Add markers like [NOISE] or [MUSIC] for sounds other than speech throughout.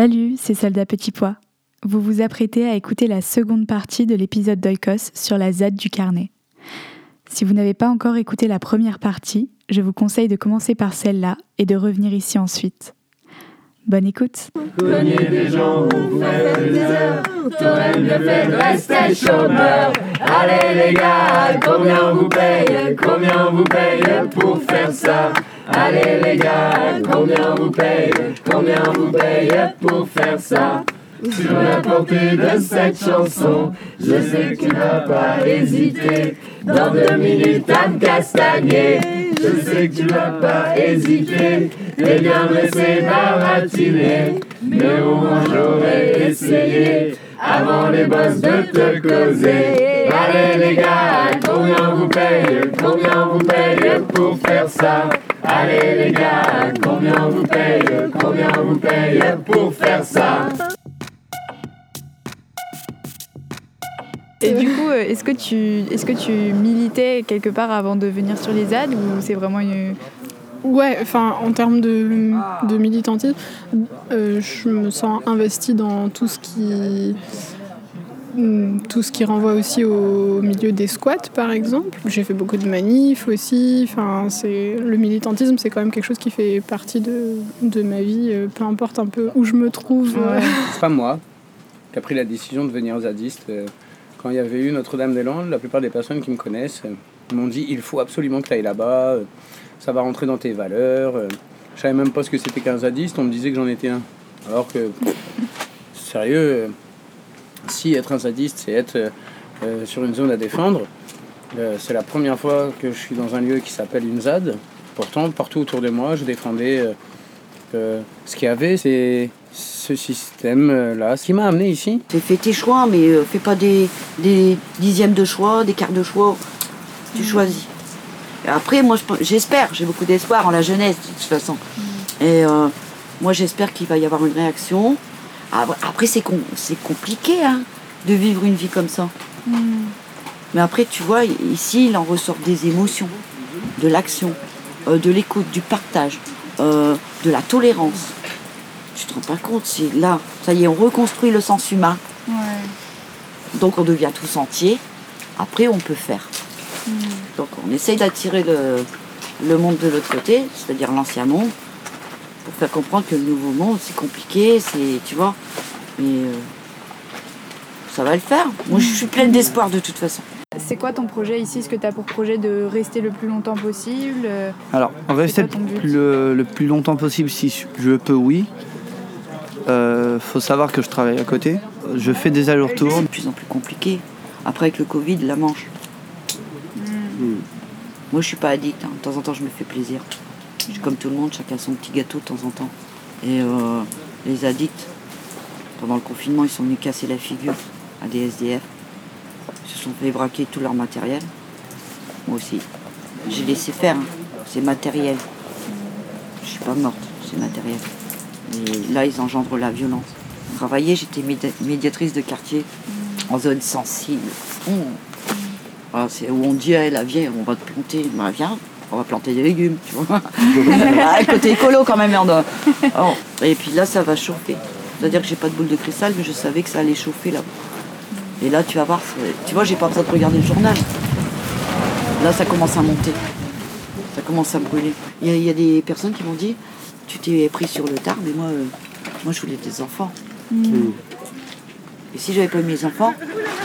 Salut, c'est Soldat Petit Pois. Vous vous apprêtez à écouter la seconde partie de l'épisode d'Oikos sur la ZAD du carnet. Si vous n'avez pas encore écouté la première partie, je vous conseille de commencer par celle-là et de revenir ici ensuite. Bonne écoute. Des gens de rester chômeur. Allez les gars, combien vous vous pour faire ça? Allez les gars, combien vous paye, combien vous paye pour faire ça? Sur la portée de cette chanson, je sais que tu vas pas hésiter. Dans deux minutes à me castagner, je sais que tu vas pas hésiter. Et bien dresser baratiner, mais au j'aurais essayé. Avant les boss de te causer. Allez les gars, combien vous paye, combien vous paye pour faire ça? Allez les gars, combien on vous paye, combien on vous paye pour faire ça? Et du coup, euh, est-ce que, tu, est que tu militais quelque part avant de venir sur les ZAD ou c'est vraiment une... Ouais, enfin, en termes de, de militantisme, euh, je me sens investie dans tout ce qui tout ce qui renvoie aussi au milieu des squats, par exemple. J'ai fait beaucoup de manifs aussi. Enfin, c'est le militantisme, c'est quand même quelque chose qui fait partie de, de ma vie, euh, peu importe un peu où je me trouve. C'est pas moi qui a pris la décision de devenir zadiste. Quand il y avait eu Notre-Dame-des-Landes, la plupart des personnes qui me connaissent euh, m'ont dit il faut absolument que tu ailles là-bas, euh, ça va rentrer dans tes valeurs. Euh. Je savais même pas ce que c'était qu'un zadiste, on me disait que j'en étais un. Alors que, [LAUGHS] sérieux, si être un zadiste, c'est être sur une zone à défendre, c'est la première fois que je suis dans un lieu qui s'appelle une ZAD. Pourtant, partout autour de moi, je défendais ce qu'il y avait, c'est ce système-là. Ce qui m'a amené ici. Fais tes choix, mais euh, fais pas des, dixièmes de choix, des quarts de choix. Tu mm. choisis. après, moi, j'espère, j'ai beaucoup d'espoir en la jeunesse, de toute façon. Mm. Et euh, moi, j'espère qu'il va y avoir une réaction. Après, c'est compliqué hein, de vivre une vie comme ça. Mm. Mais après, tu vois, ici, il en ressort des émotions, de l'action, euh, de l'écoute, du partage, de la tolérance tu te rends pas compte, c'est là, ça y est, on reconstruit le sens humain. Donc on devient tous entiers. Après, on peut faire. Hmm. Donc on essaye d'attirer le, monde de l'autre côté, c'est-à-dire l'ancien monde, pour faire comprendre que le nouveau monde, c'est compliqué, c'est, tu vois, mais euh, ça va le faire. Moi, je suis pleine d'espoir de toute façon. C'est quoi ton projet ici? Est-ce que tu as pour projet de rester le plus longtemps possible? Alors, rester le, le, plus longtemps possible, si je peux, oui. Euh, faut savoir que je travaille à côté. Je fais des allers-retours. C'est de plus en plus compliqué. Après, avec le Covid, la manche. Hmm. Moi, je suis pas addict. Hein. De temps en temps, je me fais plaisir. Comme tout le monde, chacun son petit gâteau de temps en temps. Et euh, les addicts, pendant le confinement, ils sont venus casser la figure à des SDF. Ils se sont fait braquer tout leur matériel. Moi aussi. J'ai laissé faire. Hein. C'est matériel. Je suis pas morte, c'est matériel. Et là, ils engendrent la violence. Travailler, j'étais médiatrice de quartier en zone sensible. Mmh. c'est où on dit, à la vieille, on va te planter. Bah, viens, on va planter des légumes, tu vois. [LAUGHS] Ah, côté écolo quand même, merde. Oh. Et puis là, ça va chauffer. C'est-à-dire que j'ai pas de boule de cristal, mais je savais que ça allait chauffer là. Et là, tu vas voir, tu vois, j'ai pas besoin de regarder le journal. Là, ça commence à monter. Ça commence à brûler. Il y, a des personnes qui m'ont dit, tu t'es pris sur le tard, mais moi, euh, moi je voulais des enfants. Mm. Et si j'avais pas eu mes enfants,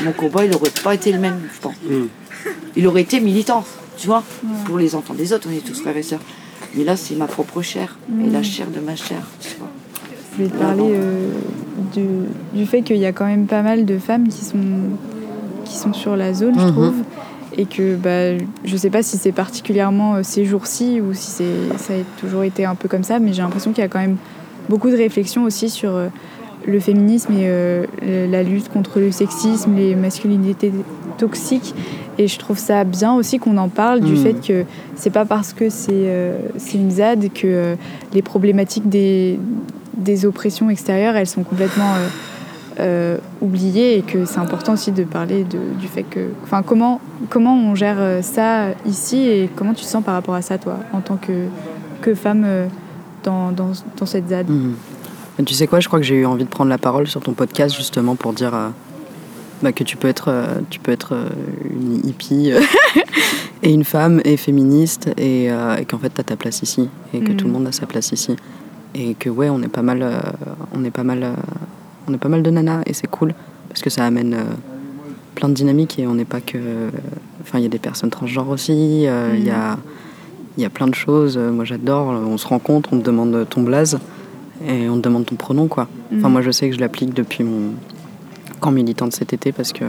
mon combat, il n'aurait pas été le même, je pense. Mm. Il aurait été militant, tu vois. Pour les enfants des autres, on est tous frères et sœurs. Mais là, c'est ma propre chair, et la mm. chair de ma chair, tu vois. Je voulais te parler euh, du, fait qu'il y a quand même pas mal de femmes qui sont, qui sont sur la zone, je mm-hmm. trouve et que bah, je sais pas si c'est particulièrement euh, ces jours-ci ou si ça a toujours été un peu comme ça, mais j'ai l'impression qu'il y a quand même beaucoup de réflexions aussi sur euh, le féminisme et euh, la lutte contre le sexisme, les masculinités toxiques. Et je trouve ça bien aussi qu'on en parle du hmm. fait que c'est pas parce que c'est une ZAD que les problématiques des, des oppressions extérieures, elles sont complètement euh, oublié et que c'est important aussi de parler du fait que. Enfin, comment, comment on gère euh, ça ici et comment tu te sens par rapport à ça, toi, en tant que, que femme euh, dans, dans, cette ZAD mhm. Tu sais quoi, je crois que j'ai eu envie de prendre la parole sur ton podcast justement pour dire euh, bah, que tu peux être, euh, tu peux être euh, une hippie [LAUGHS] et une femme et féministe et, qu'en fait tu as ta place ici et que tout le mm. monde a sa place ici. Et que ouais, on est pas mal, on est pas mal, on est pas mal de nanas et c'est cool parce que ça amène plein de dynamiques et on n'est pas que. Enfin, il y a des personnes transgenres aussi, il y, a, mm. y a plein de choses. Moi j'adore, on se rencontre, on te demande ton blaze et on te demande ton pronom quoi. Enfin mhm. moi je sais que je l'applique depuis mon camp militant de cet été parce que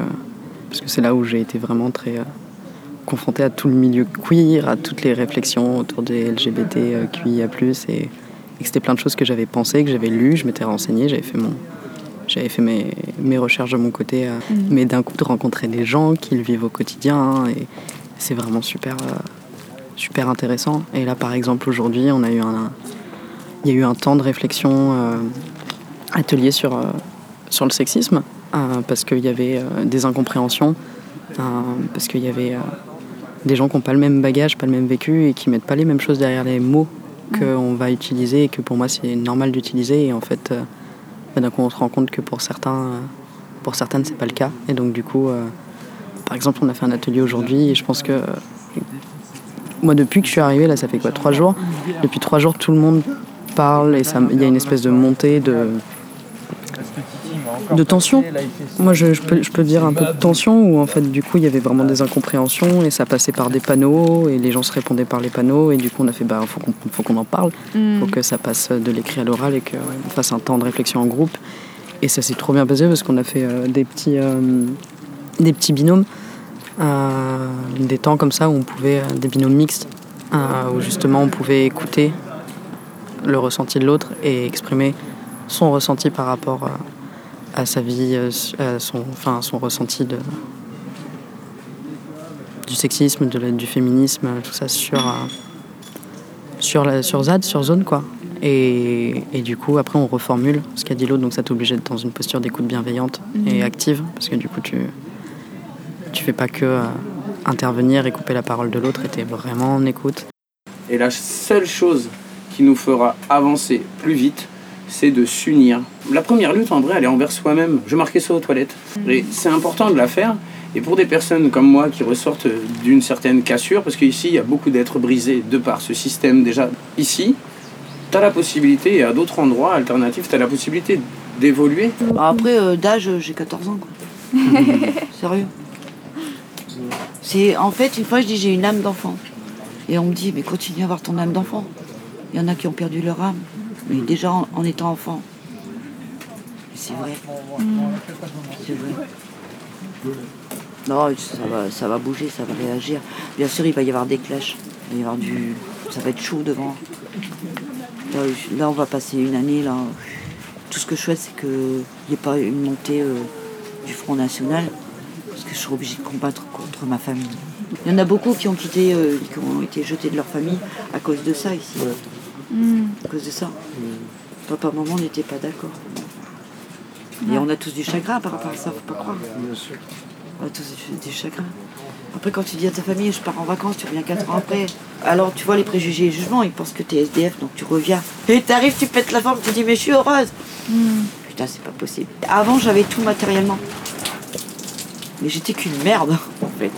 parce que c'est là où j'ai été vraiment très euh, confrontée à tout le milieu queer, à toutes les réflexions autour des LGBT euh, QIA+, et, et que c'était plein de choses que j'avais pensées, que j'avais lues, je m'étais renseignée, j'avais fait mon j'avais fait mes, mes, recherches de mon côté, euh, mhm. mais d'un coup de rencontrer des gens qui le vivent au quotidien et c'est vraiment super super intéressant. Et là par exemple aujourd'hui on a eu un, il y a eu un temps de réflexion euh, atelier sur, euh, sur le sexisme, parce qu'il y avait des incompréhensions, parce qu'il y avait des gens qui n'ont pas le même bagage, pas le même vécu, et qui mettent pas les mêmes choses derrière les mots qu'on va utiliser, et que pour moi c'est normal d'utiliser, et en fait, bah, d'un coup on se rend compte que pour certains, pour certaines c'est pas le cas, et donc du coup, par exemple on a fait un atelier aujourd'hui, et je pense que moi depuis que je suis arrivée, là ça fait quoi, trois jours, depuis trois jours tout le monde parle et il y a une espèce de montée de, de tension. Moi, je, peux, je, peux, dire un peu de tension où en fait, du coup, il y avait vraiment des incompréhensions et ça passait par des panneaux et les gens se répondaient par les panneaux et du coup, on a fait, bah, faut qu'on, faut qu'on en parle, il faut mm. que ça passe de l'écrit à l'oral et qu'on fasse un temps de réflexion en groupe. Et ça s'est trop bien passé parce qu'on a fait euh, des petits, euh, des petits binômes, euh, des temps comme ça où on pouvait, des binômes mixtes, où justement on pouvait écouter le ressenti de l'autre et exprimer son ressenti par rapport à, sa vie, euh, à son, enfin, son ressenti de, du sexisme, de du féminisme, tout ça sur, euh, sur, la, sur ZAD, sur zone quoi. Et, et, du coup, après, on reformule ce qu'a dit l'autre, donc ça t'oblige d'être dans une posture d'écoute bienveillante et mhm. active, parce que du coup, tu, tu fais pas que euh, intervenir et couper la parole de l'autre, et t'es vraiment en écoute. Et la seule chose qui nous fera avancer plus vite, c'est de s'unir. La première lutte, en vrai, elle est envers soi-même. Je marquais ça aux toilettes. Et c'est important de la faire. Et pour des personnes comme moi qui ressortent d'une certaine cassure, parce qu'ici, il y a beaucoup d'êtres brisés de par ce système déjà. Ici, tu as la possibilité, et à d'autres endroits alternatifs, tu as la possibilité d'évoluer. Bah, après, euh, d'âge, j'ai 14 ans. Quoi. [LAUGHS] Sérieux. C'est En fait, une fois, je dis j'ai une âme d'enfant. Et on me dit, mais continue à avoir ton âme d'enfant. Il y en a qui ont perdu leur âme, mais déjà en, étant enfant. C'est vrai. C'est vrai. Non, ça va, ça va bouger, ça va réagir. Bien sûr, il va y avoir des clashs. Il va y avoir du. Ça va être chaud devant. Là, on va passer une année. Là. Tout ce que je souhaite, c'est qu'il n'y ait pas une montée euh, du Front National. Parce que je serai obligée de combattre contre ma famille. Il y en a beaucoup qui ont quitté, euh, qui ont été jetés de leur famille à cause de ça ici. Mm. À cause de ça. Mm. Papa, maman n'étaient pas d'accord. Et on a tous du chagrin par rapport à ça, faut pas croire. On a tous du, chagrin. Après, quand tu dis à ta famille, je pars en vacances, tu reviens 4 ans après. Alors, tu vois, les préjugés et les jugements, ils pensent que tu es SDF, donc tu reviens. Et t'arrives, tu pètes la forme, tu dis, mais je suis heureuse. Mm. Putain, c'est pas possible. Avant, j'avais tout matériellement. Mais j'étais qu'une merde, en fait.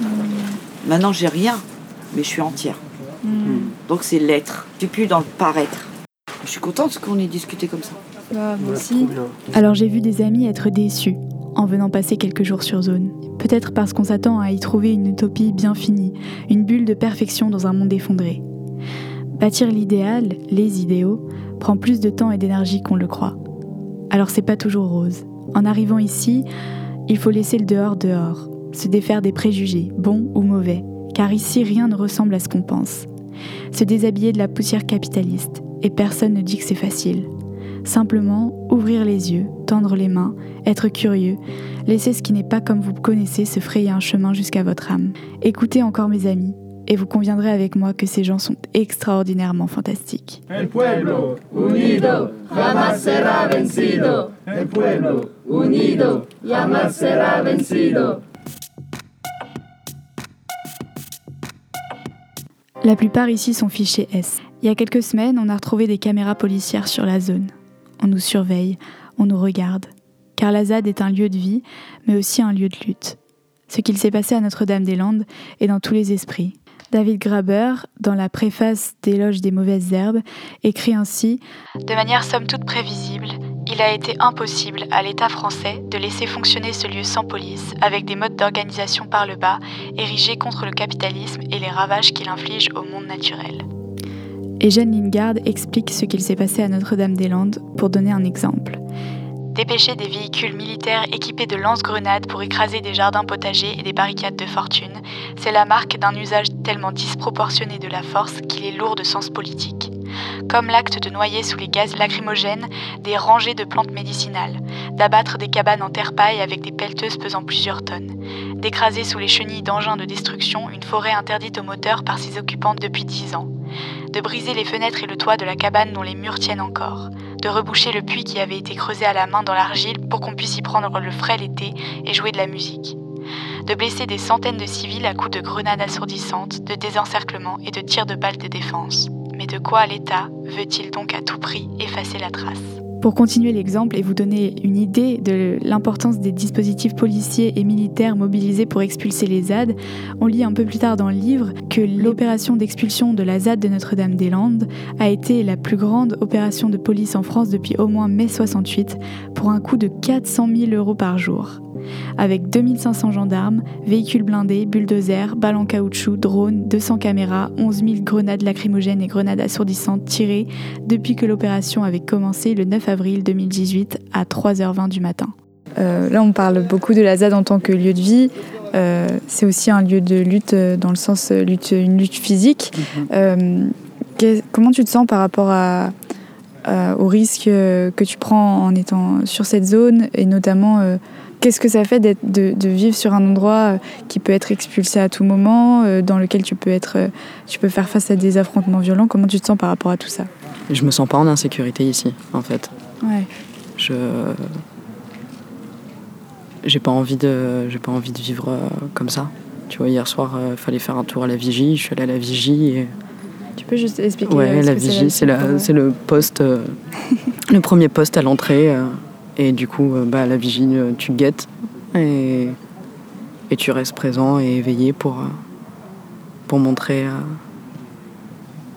Maintenant, j'ai rien, mais je suis entière. Donc c'est l'être. Tu plus dans le paraître. Je suis contente qu'on ait discuté comme ça. moi aussi. Alors j'ai vu des amis être déçus en venant passer quelques jours sur zone. Peut-être parce qu'on s'attend à y trouver une utopie bien finie, une bulle de perfection dans un monde effondré. Bâtir l'idéal, les idéaux, prend plus de temps et d'énergie qu'on le croit. Alors c'est pas toujours rose. En arrivant ici, il faut laisser le dehors dehors, se défaire des préjugés, bons ou mauvais, car ici rien ne ressemble à ce qu'on pense. Se déshabiller de la poussière capitaliste, et personne ne dit que c'est facile. Simplement, ouvrir les yeux, tendre les mains, être curieux, laisser ce qui n'est pas comme vous connaissez se frayer un chemin jusqu'à votre âme. Écoutez encore mes amis, et vous conviendrez avec moi que ces gens sont extraordinairement fantastiques. El pueblo unido jamás será vencido. El pueblo unido. La plupart ici sont fichés S. Il y a quelques semaines, on a retrouvé des caméras policières sur la zone. on nous surveille, on nous regarde. Car la ZAD est un lieu de vie, mais aussi un lieu de lutte. Ce qu'il s'est passé à Notre-Dame-des-Landes est dans tous les esprits. David Graber, dans la préface d'Éloge des mauvaises herbes, écrit ainsi De manière somme toute prévisible, il a été impossible à l'État français de laisser fonctionner ce lieu sans police, avec des modes d'organisation par le bas, érigés contre le capitalisme et les ravages qu'il inflige au monde naturel. Jeanne Lingard explique ce qu'il s'est passé à Notre-Dame-des-Landes pour donner un exemple. Dépêcher des véhicules militaires équipés de lance-grenades pour écraser des jardins potagers et des barricades de fortune, c'est la marque d'un usage tellement disproportionné de la force qu'il est lourd de sens politique. Comme l'acte de noyer sous les gaz lacrymogènes des rangées de plantes médicinales, d'abattre des cabanes en terre-paille avec des pelleteuses pesant plusieurs tonnes, d'écraser sous les chenilles d'engins de destruction une forêt interdite aux moteurs par ses occupants depuis dix ans, de briser les fenêtres et le toit de la cabane dont les murs tiennent encore, de reboucher le puits qui avait été creusé à la main dans l'argile pour qu'on puisse y prendre le frais l'été et jouer de la musique. De blesser des centaines de civils à coups de grenades assourdissantes, de désencerclement et de tirs de balles de défense. Mais de quoi l'État veut-il donc à tout prix effacer la trace? Pour continuer l'exemple et vous donner une idée de l'importance des dispositifs policiers et militaires mobilisés pour expulser les ZAD, on lit un peu plus tard dans le livre que l'opération d'expulsion de la ZAD de Notre-Dame-des-Landes a été la plus grande opération de police en France depuis au moins mai 68 pour un coût de 400 000 euros par jour avec 2500 gendarmes, véhicules blindés, bulldozers, balles en caoutchouc, drones, 200 caméras, 11 000 grenades lacrymogènes et grenades assourdissantes tirées depuis que l'opération avait commencé le 9 avril 2018 à 3h20 du matin. Euh, là, on parle beaucoup de la ZAD en tant que lieu de vie. Euh, c'est aussi un lieu de lutte euh, dans le sens lutte, une lutte physique. Mhm. comment tu te sens par rapport à, au risque que tu prends en étant sur cette zone et notamment Qu'est-ce que ça fait de, de, vivre sur un endroit euh, qui peut être expulsé à tout moment, euh, dans lequel tu peux, être, euh, tu peux faire face à des affrontements violents? Comment tu te sens par rapport à tout ça? Je me sens pas en insécurité ici, en fait. Ouais. Je j'ai pas envie de j'ai pas envie de vivre comme ça. Tu vois, hier soir, il fallait faire un tour à la vigie. Je suis allée à la vigie et tu peux juste expliquer Ouais, la vigie, c'est le poste, le premier poste à l'entrée. Et du coup, euh, bah, la vigie, euh, tu guettes et, et tu restes présent et éveillé pour, euh, pour montrer.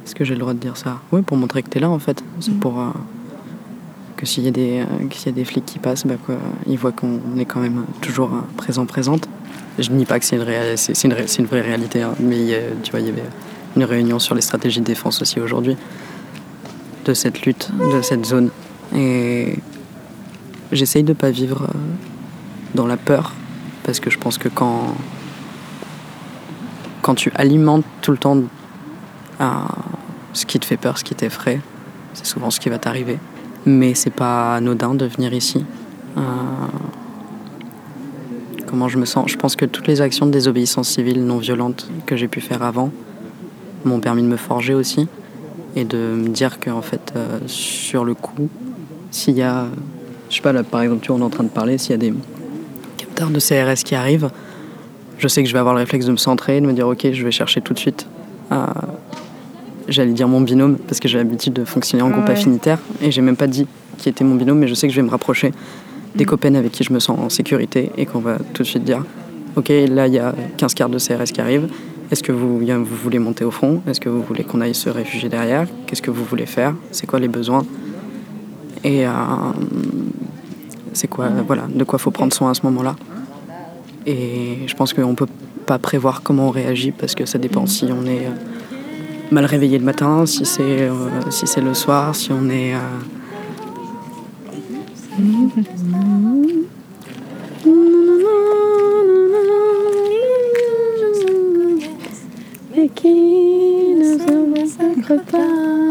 Est-ce que j'ai le droit de dire ça? Oui, pour montrer que tu es là en fait. C'est mm. pour que s'il y, a des, y a des flics qui passent, bah, quoi, ils voient qu'on est quand même toujours présent, présente. Je ne nie pas que c'est une, une, une, vraie réalité, hein, mais tu vois, il y avait une réunion sur les stratégies de défense aussi aujourd'hui, de cette lutte, de cette zone. Et J'essaye de pas vivre euh, dans la peur, parce que je pense que quand, quand tu alimentes tout le temps ce qui te fait peur, ce qui t'effraie, c'est souvent ce qui va t'arriver. Mais c'est pas anodin de venir ici. Euh, comment je me sens? Je pense que toutes les actions de désobéissance civile non violente que j'ai pu faire avant m'ont permis de me forger aussi et de me dire qu'en fait, euh, sur le coup, s'il y a je sais pas, là, par exemple, tu vois, on est en train de parler, s'il y a des capteurs de CRS qui arrivent, je sais que je vais avoir le réflexe de me centrer, de me dire, ok, je vais chercher tout de suite j'allais dire mon binôme, parce que j'ai l'habitude de fonctionner en groupe affinitaire, et j'ai même pas dit qui était mon binôme, mais je sais que je vais me rapprocher des mm. copains avec qui je me sens en sécurité, et qu'on va tout de suite dire, ok, là, il y a 15 quarts de CRS qui arrivent, est-ce que vous, vous voulez monter au front? Est-ce que vous voulez qu'on aille se réfugier derrière? Qu'est-ce que vous voulez faire? C'est quoi les besoins? Et euh, c'est quoi, voilà, de quoi faut prendre soin à ce moment-là. Et je pense qu'on peut pas prévoir comment on réagit parce que ça dépend si on est euh, mal réveillé le matin, si c'est euh, si c'est le soir, si on est mais qui ne se pas.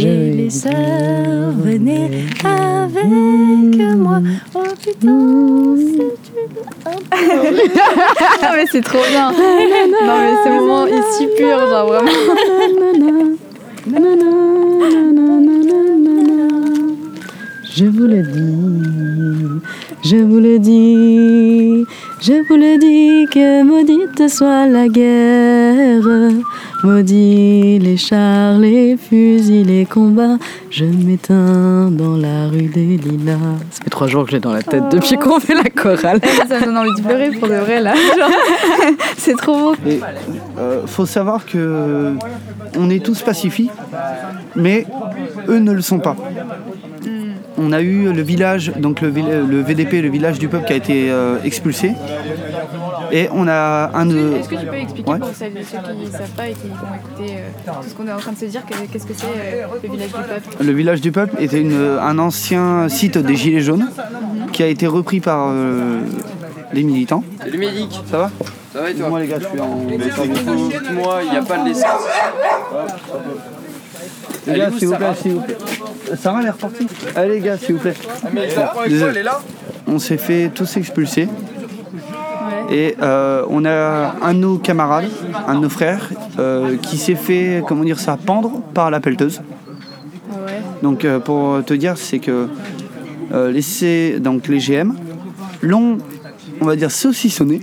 J'ai les sœurs, venez avec moi. Oh putain, c'est Ah [LAUGHS] mais c'est trop bien. Non mais ce moment est si pur, genre vraiment. [LAUGHS] Je vous le dis, je vous le dis, Je vous le dis que maudite soit la guerre, maudit les chars, les fusils, les combats. Je m'éteins dans la rue des Lilas. Ça fait trois jours que j'ai dans la tête depuis qu'on fait la chorale. [LAUGHS] Ça me donne envie de pleurer pour de vrai là. [LAUGHS] C'est trop beau. Et euh, faut savoir que on est tous pacifiques, mais eux ne le sont pas. On a eu le village, donc le, VDP, le village du peuple, qui a été euh, expulsé. Et on a un de. Est-ce que tu peux expliquer Ouais. pour celles et ceux qui ne savent pas et qui vont écouter euh, tout ce qu'on est en train de se dire, que- qu'est-ce que c'est euh, le village du peuple? Le village du peuple était une- un ancien site des Gilets jaunes qui a été repris par euh, les militants. Salut Médic, Ça va? Ça va et toi? Moi les gars, je suis en. Moi, il n'y a pas de l'essence. Les gars, s'il vous plaît, s'il vous plaît. Sarah, elle est repartie Allez les gars, s'il vous plaît. On s'est fait tous expulser. Et euh, on a un de nos camarades, un de nos frères, euh, qui s'est fait, comment dire ça, pendre par la pelleteuse. Donc euh, pour te dire, c'est que les, C- donc, les GM l'ont, on va dire, saucissonné.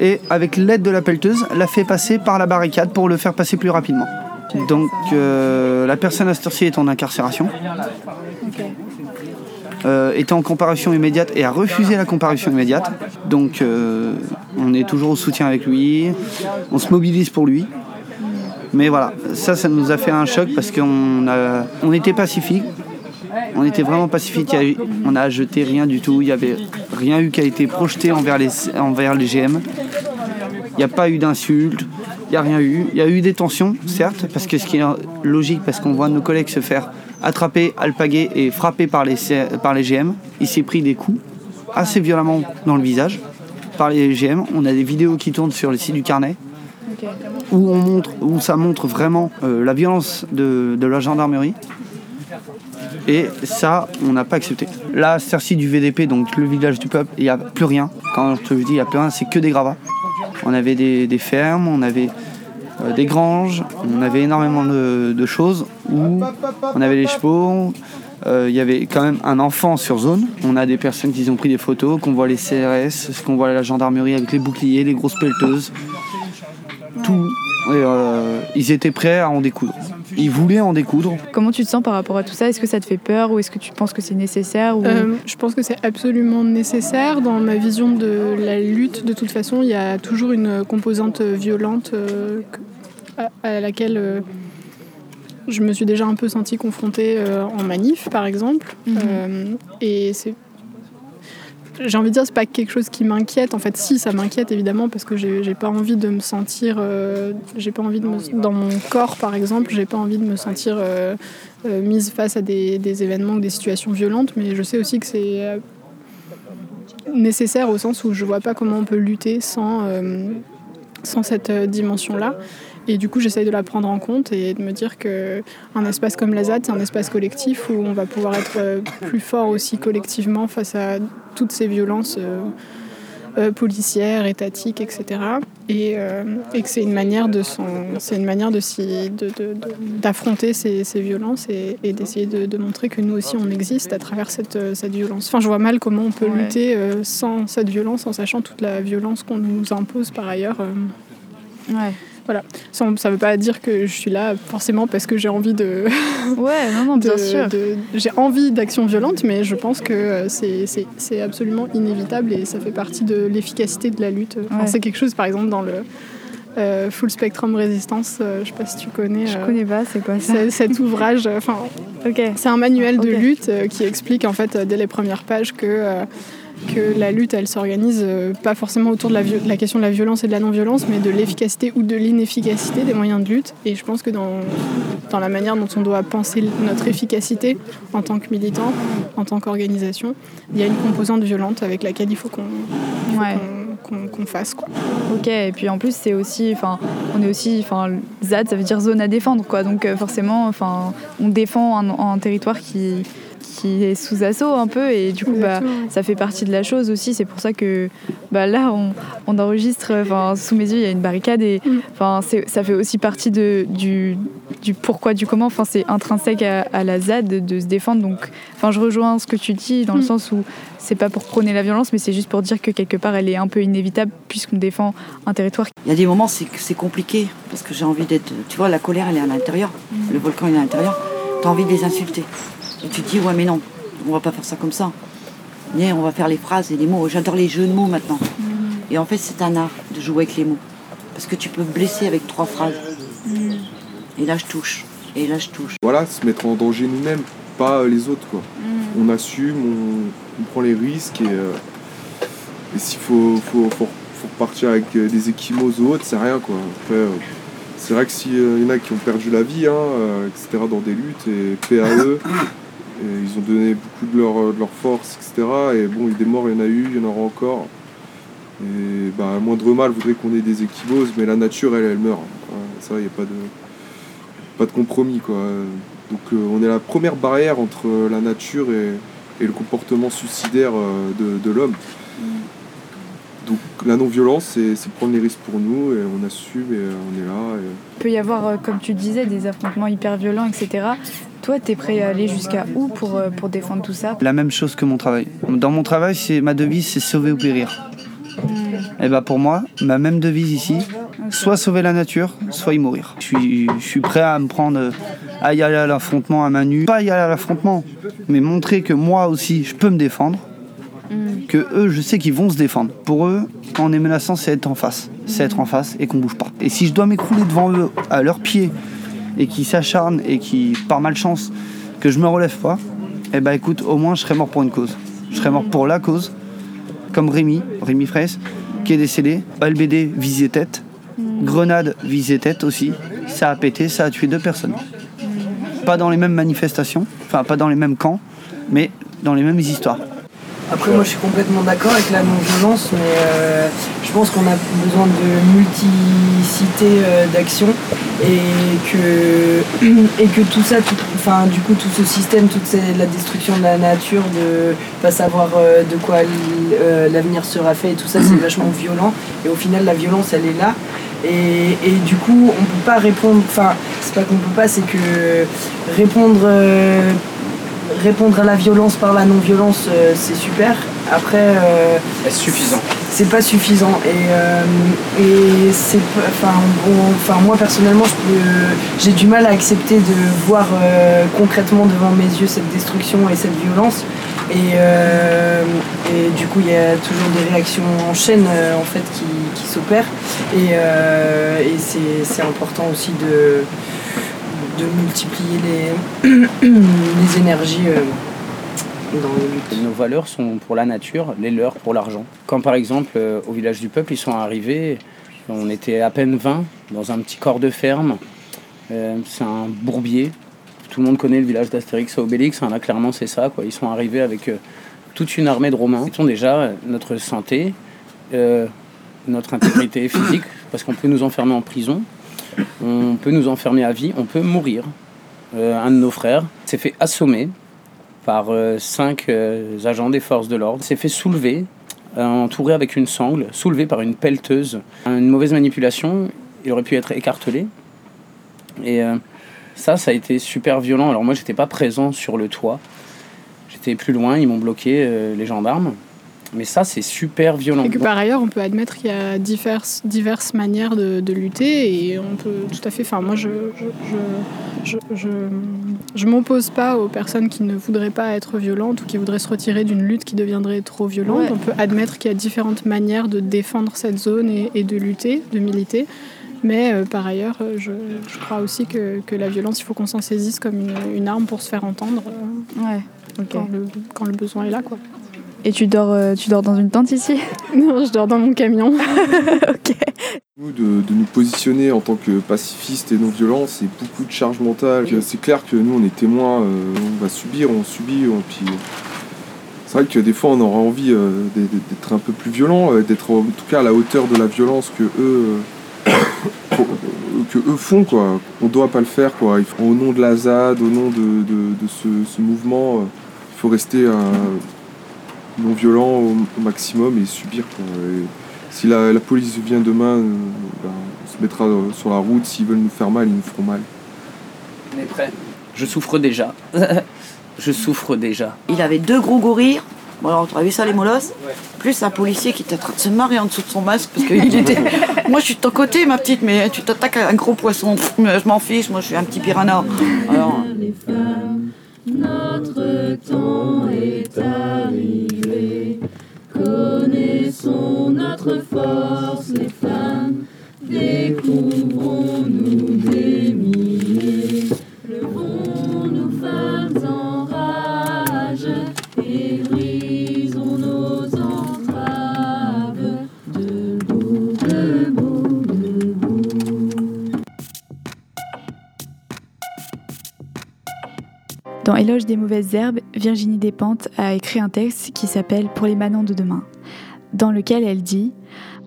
Et avec l'aide de la pelleteuse, l'a fait passer par la barricade pour le faire passer plus rapidement. Donc euh, la personne à cette est en incarcération. Ok. euh, était en comparution immédiate et a refusé la comparution immédiate. Donc euh, on est toujours au soutien avec lui, on se mobilise pour lui. Mais voilà, ça, ça nous a fait un choc parce qu'on était pacifique. On était vraiment pacifique, on n'a jeté rien du tout, il n'y avait rien eu qui a été projeté envers les, envers les GM. Il n'y a pas eu d'insultes, il n'y a rien eu. Il y a eu des tensions, certes, parce que ce qui est logique, parce qu'on voit nos collègues se faire attraper, alpaguer et frapper par les, par les GM. Il s'est pris des coups assez violemment dans le visage par les GM. On a des vidéos qui tournent sur le site du carnet où, on montre, où ça montre vraiment euh, la violence de, de la gendarmerie. Et ça, on n'a pas accepté. Là, Cercy du VDP, donc le village du peuple, il n'y a plus rien. Quand je te dis il n'y a plus rien, c'est que des gravats. On avait des, fermes, on avait euh, des granges, on avait énormément de, choses où on avait les chevaux. euh, Il y avait quand même un enfant sur zone. On a des personnes qui ont pris des photos, qu'on voit les CRS, qu'on voit la gendarmerie avec les boucliers, les grosses pelleteuses tout. Euh, ils étaient prêts à en découdre. Ils voulaient en découdre. Comment tu te sens par rapport à tout ça? Est-ce que ça te fait peur ou est-ce que tu penses que c'est nécessaire ou... Euh, je pense que c'est absolument nécessaire. Dans ma vision de la lutte, de toute façon, il y a toujours une composante violente euh, à, à laquelle euh, je me suis déjà un peu sentie confrontée euh, en manif, par exemple. Mhm. Euh, et c'est. J'ai envie de dire, c'est pas quelque chose qui m'inquiète. En fait, si, ça m'inquiète évidemment parce que j'ai pas envie de me sentir. euh, j'ai pas envie de me. Dans mon corps, par exemple, j'ai pas envie de me sentir euh, euh, mise face à des, des événements ou des situations violentes, mais je sais aussi que c'est nécessaire au sens où je vois pas comment on peut lutter sans, sans cette euh, dimension-là. Et du coup, j'essaye de la prendre en compte et de me dire que un espace comme la ZAD, c'est un espace collectif où on va pouvoir être euh, plus fort aussi collectivement face à toutes ces violences euh, euh, policières, étatiques, etc. Et, euh, et que c'est une manière de c'est une manière de d'affronter ces, ces violences et, et d'essayer de, de montrer que nous aussi on existe à travers cette, cette violence. Enfin, je vois mal comment on peut Ouais. lutter euh, sans cette violence, en sachant toute la violence qu'on nous impose par ailleurs. euh. Ouais. Ça ne veut pas dire que je suis là forcément parce que j'ai envie de, [LAUGHS] Ouais, non, non, de- bien sûr. j'ai envie d'action violente, mais je pense que euh, c'est- c'est c'est absolument inévitable et ça fait partie de l'efficacité de la lutte. Enfin, Ouais. C'est quelque chose, par exemple, dans le euh, Full Spectrum Résistance, euh, je sais pas si tu connais. Je euh, connais pas, c'est quoi ça cet [LAUGHS] ouvrage, enfin, c'est un manuel de lutte euh, qui explique en fait dès les premières pages que, que la lutte elle s'organise euh, pas forcément autour de la, vi- de la question de la violence et de la non-violence, mais de l'efficacité ou de l'inefficacité des moyens de lutte. Et je pense que dans, dans la manière dont on doit penser notre efficacité en tant que militant, en tant qu'organisation, il y a une composante violente avec laquelle il faut qu'on Ouais. fasse. Quoi. Ok, et puis en plus, c'est aussi, enfin, on est aussi, enfin, ZAD, ça veut dire zone à défendre, quoi. Donc euh, forcément, enfin, on défend un, un territoire qui, qui est sous assaut un peu, et du coup, bah, ça fait partie de la chose aussi. C'est pour ça que, bah, là, on, on enregistre, enfin, sous mes yeux, il y a une barricade, et Mm. enfin, ça fait aussi partie de, du, du pourquoi, du comment. Enfin, c'est intrinsèque à, à la ZAD de, de se défendre. Donc, enfin, je rejoins ce que tu dis dans le Mm. sens où c'est pas pour prôner la violence, mais c'est juste pour dire que quelque part, elle est un peu inévitable puisqu'on défend un territoire Il y a des moments, c'est c'est compliqué, parce que j'ai envie d'être. Tu vois, la colère, elle est à l'intérieur. Le volcan, il est à l'intérieur. Tu as envie de les insulter. Et tu te dis, ouais, mais non, on va pas faire ça comme ça. Mais on va faire les phrases et les mots. J'adore les jeux de mots maintenant. Et en fait, c'est un art de jouer avec les mots. Parce que tu peux blesser avec trois phrases. Et là, je touche. Et là, je touche. Voilà, se mettre en danger nous-mêmes, pas euh, les autres quoi. On assume, on, on prend les risques et, euh, et s'il faut, faut, faut, faut repartir avec euh, des échymoses ou autres, c'est rien quoi. Après, euh, c'est vrai que s'il y en a qui ont perdu la vie, hein, euh, etc., dans des luttes, et eux, ils ont donné beaucoup de leur, force, etc. Et bon, des morts, il y en a eu, il y en aura encore. Et bah, moindre mal voudrait qu'on ait des échymoses, mais la nature, elle, elle meurt. Ça, il n'y a pas de, pas de compromis, quoi. Donc euh, on est la première barrière entre la nature et, et le comportement suicidaire euh, de, de l'homme. Donc la non-violence, c'est prendre les risques pour nous et on assume et euh, on est là. Il peut y avoir, comme tu disais, des affrontements hyper violents, etc. Toi, t'es prêt à aller jusqu'à où pour, euh, pour défendre tout ça La même chose que mon travail. Dans mon travail, c'est ma devise, c'est sauver ou périr. Et bah pour moi, ma même devise ici, soit sauver la nature, soit y mourir. Je suis, je suis prêt à me prendre, à y aller à l'affrontement à main nue. Pas y aller à l'affrontement, mais montrer que moi aussi, je peux me défendre. Que eux, je sais qu'ils vont se défendre. Pour eux, quand on est menaçant, c'est être en face. C'est être en face et qu'on bouge pas. Et si je dois m'écrouler devant eux, à leurs pieds, et qu'ils s'acharnent et qui, par malchance, que je me relève pas, eh ben écoute, au moins je serais mort pour une cause. Je serais mort pour la cause, comme Rémi, Rémi Fraisse, qui est décédé. LBD visait tête, Grenade visait tête aussi. Ça a pété, ça a tué deux personnes. Pas dans les mêmes manifestations, enfin pas dans les mêmes camps, mais dans les mêmes histoires. Après, moi, je suis complètement d'accord avec la non-violence, mais euh, je pense qu'on a besoin de multicité euh, d'actions et que, [CLEARS THROAT] et que tout ça, tout- enfin, du coup, tout ce système, toute ces- la destruction de la nature, de pas savoir euh, de quoi euh, l'avenir sera fait et tout ça, c'est [CLEARS THROAT] vachement violent. Et au final, la violence, elle est là. Et, et du coup, on peut pas répondre, enfin, c'est pas qu'on peut pas, c'est que répondre. Répondre à la violence par la non-violence, euh, c'est super. Après, euh, Est-ce suffisant c'est pas suffisant. Et, euh, et c'est enfin, enfin, moi personnellement, j'ai du mal à accepter de voir concrètement devant mes yeux cette destruction et cette violence. Et, et du coup, il y a toujours des réactions en chaîne en fait qui, qui s'opèrent. Et, et c'est, c'est important aussi de, de multiplier les, [CLEARS THROAT] les énergies euh, dans les luttes. Nos valeurs sont pour la nature, les leurs pour l'argent. Quand par exemple euh, au village du peuple ils sont arrivés, on était à peine 20 dans un petit corps de ferme, Euh, c'est un bourbier. Tout le monde connaît le village d'Astérix et Obélix, hein, là clairement c'est ça. Quoi. Ils sont arrivés avec toute une armée de Romains. Ils ont déjà notre santé, euh, notre intégrité [COUGHS] physique, parce qu'on peut nous enfermer en prison, on peut nous enfermer à vie, on peut mourir. Euh, un de nos frères s'est fait assommer par euh, cinq euh, agents des forces de l'ordre, s'est fait soulever, entouré avec une sangle, soulevé par une pelleteuse. Une mauvaise manipulation, il aurait pu être écartelé. Et ça, ça a été super violent. Alors moi, j'étais pas présent sur le toit. J'étais plus loin, ils m'ont bloqué, les gendarmes. Mais ça, c'est super violent. Et que Donc, par ailleurs, on peut admettre qu'il y a diverses, diverses manières de, de lutter et on peut tout à fait. Enfin, moi, je, je, je, je, je, je m'oppose pas aux personnes qui ne voudraient pas être violentes ou qui voudraient se retirer d'une lutte qui deviendrait trop violente. Ouais. On peut admettre qu'il y a différentes manières de défendre cette zone et, et de lutter, de militer. Mais euh, par ailleurs, euh, je, je crois aussi que, que la violence, il faut qu'on s'en saisisse comme une, une arme pour se faire entendre euh, Ouais, quand, le, quand le besoin est là. Quoi. Et tu dors, euh, tu dors dans une tente ici [LAUGHS] Non, je dors dans mon camion. [LAUGHS] Nous, de, de nous positionner en tant que pacifistes et non-violents, c'est beaucoup de charge mentale. C'est clair que nous, on est témoins, euh, on va subir, on subit, on- puis c'est vrai que des fois on aurait envie euh, d'être un peu plus violent, euh, d'être en tout cas à la hauteur de la violence que eux, [COUGHS] euh, que eux font quoi. On doit pas le faire quoi. Il faut- au nom de la ZAD, au nom de, de- de ce, ce mouvement, euh, il faut rester euh, non violent au, au maximum et subir quoi. Et si la, la police vient demain, euh, ben, on se mettra euh, sur la route. S'ils veulent nous faire mal, ils nous feront mal. On est prêt. Je souffre déjà. [LAUGHS] je souffre déjà. Il avait deux gros gorilles. Bon, alors, tu as vu ça, les molosses Plus un policier qui était en train de se marrer en dessous de son masque parce qu'il était. [LAUGHS] moi, je suis de ton côté, ma petite, mais tu t'attaques à un gros poisson. Pff, mais je m'en fiche, moi, je suis un petit piranha. Alors, Notre temps est arrivé. Connaissons notre force, les femmes. Découvrons-nous des Dans Éloge des mauvaises herbes, Virginie Despentes a écrit un texte qui s'appelle Pour les manants de demain, dans lequel elle dit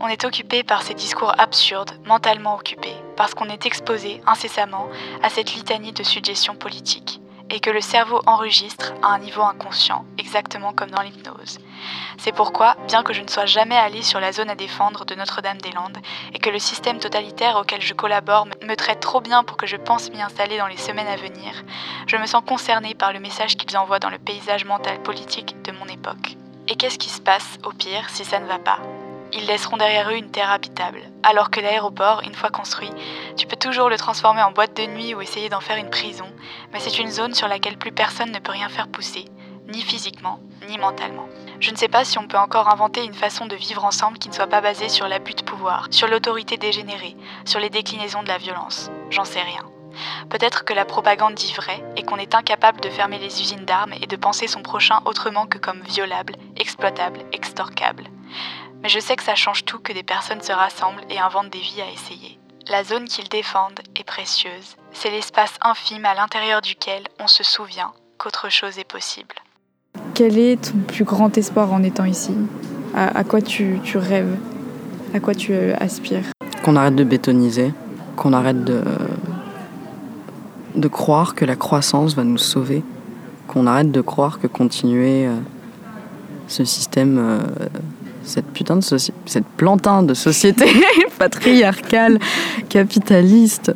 On est occupé par ces discours absurdes, mentalement occupé, parce qu'on est exposé incessamment à cette litanie de suggestions politiques, et que le cerveau enregistre à un niveau inconscient, exactement comme dans l'hypnose. C'est pourquoi, bien que je ne sois jamais allée sur la zone à défendre de Notre-Dame-des-Landes, et que le système totalitaire auquel je collabore me traite trop bien pour que je pense m'y installer dans les semaines à venir, je me sens concernée par le message qu'ils envoient dans le paysage mental politique de mon époque. Et qu'est-ce qui se passe, au pire, si ça ne va pas? Ils laisseront derrière eux une terre habitable, alors que l'aéroport, une fois construit, tu peux toujours le transformer en boîte de nuit ou essayer d'en faire une prison, mais c'est une zone sur laquelle plus personne ne peut rien faire pousser, ni physiquement, ni mentalement. Je ne sais pas si on peut encore inventer une façon de vivre ensemble qui ne soit pas basée sur l'abus de pouvoir, sur l'autorité dégénérée, sur les déclinaisons de la violence. J'en sais rien. Peut-être que la propagande dit vrai et qu'on est incapable de fermer les usines d'armes et de penser son prochain autrement que comme violable, exploitable, extorquable. Mais je sais que ça change tout que des personnes se rassemblent et inventent des vies à essayer. La zone qu'ils défendent est précieuse. C'est l'espace infime à l'intérieur duquel on se souvient qu'autre chose est possible. Quel est ton plus grand espoir en étant ici? À, à, quoi tu, tu, rêves? À quoi tu aspires? Qu'on arrête de bétoniser, qu'on arrête de, de croire que la croissance va nous sauver, qu'on arrête de croire que continuer euh, ce système, euh, cette putain de société, cette plantain de société [LAUGHS] patriarcale, capitaliste,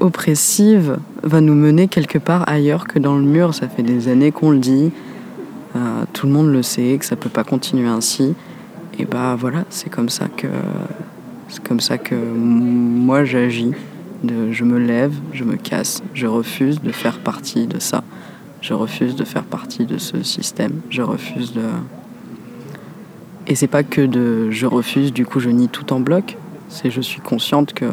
oppressive, va nous mener quelque part ailleurs que dans le mur. Ça fait des années qu'on le dit, euh, tout le monde le sait, que ça peut pas continuer ainsi. Et bah voilà, c'est comme ça que c'est comme ça que moi j'agis. Je me lève, je me casse, je refuse de faire partie de ça. Je refuse de faire partie de ce système. Je refuse de. Et c'est pas que de je refuse, du coup je nie tout en bloc. C'est je suis consciente que.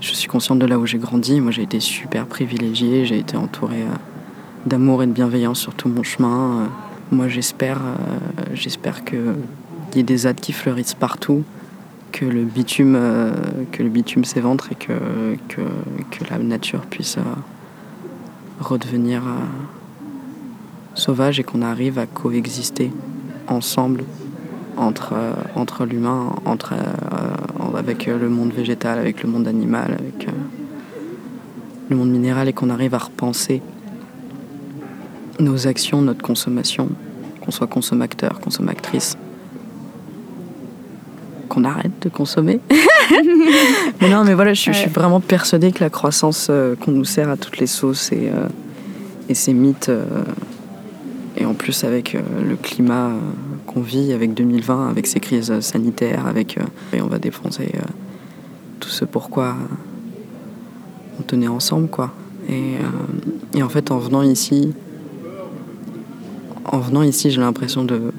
Je suis consciente de là où j'ai grandi. Moi j'ai été super privilégiée. J'ai été entourée d'amour et de bienveillance sur tout mon chemin. Moi j'espère, euh, j'espère qu'il y ait des ZAD qui fleurissent partout que le bitume, euh, que le bitume s'éventre et que, que, que, la nature puisse euh, redevenir euh, sauvage et qu'on arrive à coexister ensemble entre, entre l'humain, entre, avec le monde végétal, avec le monde animal, avec le monde minéral et qu'on arrive à repenser nos actions, notre consommation, qu'on soit consommateur, consommatrice qu'on arrête de consommer. [LAUGHS] mais non, mais voilà, je, suis vraiment persuadée que la croissance euh, qu'on nous sert à toutes les sauces et, euh, et ces mythes, euh, et en plus avec euh, le climat qu'on vit, avec 2020, avec ces crises sanitaires, avec et on va défoncer tout ce pourquoi on tenait ensemble, quoi. Et, et en fait, en venant ici, en venant ici, j'ai l'impression de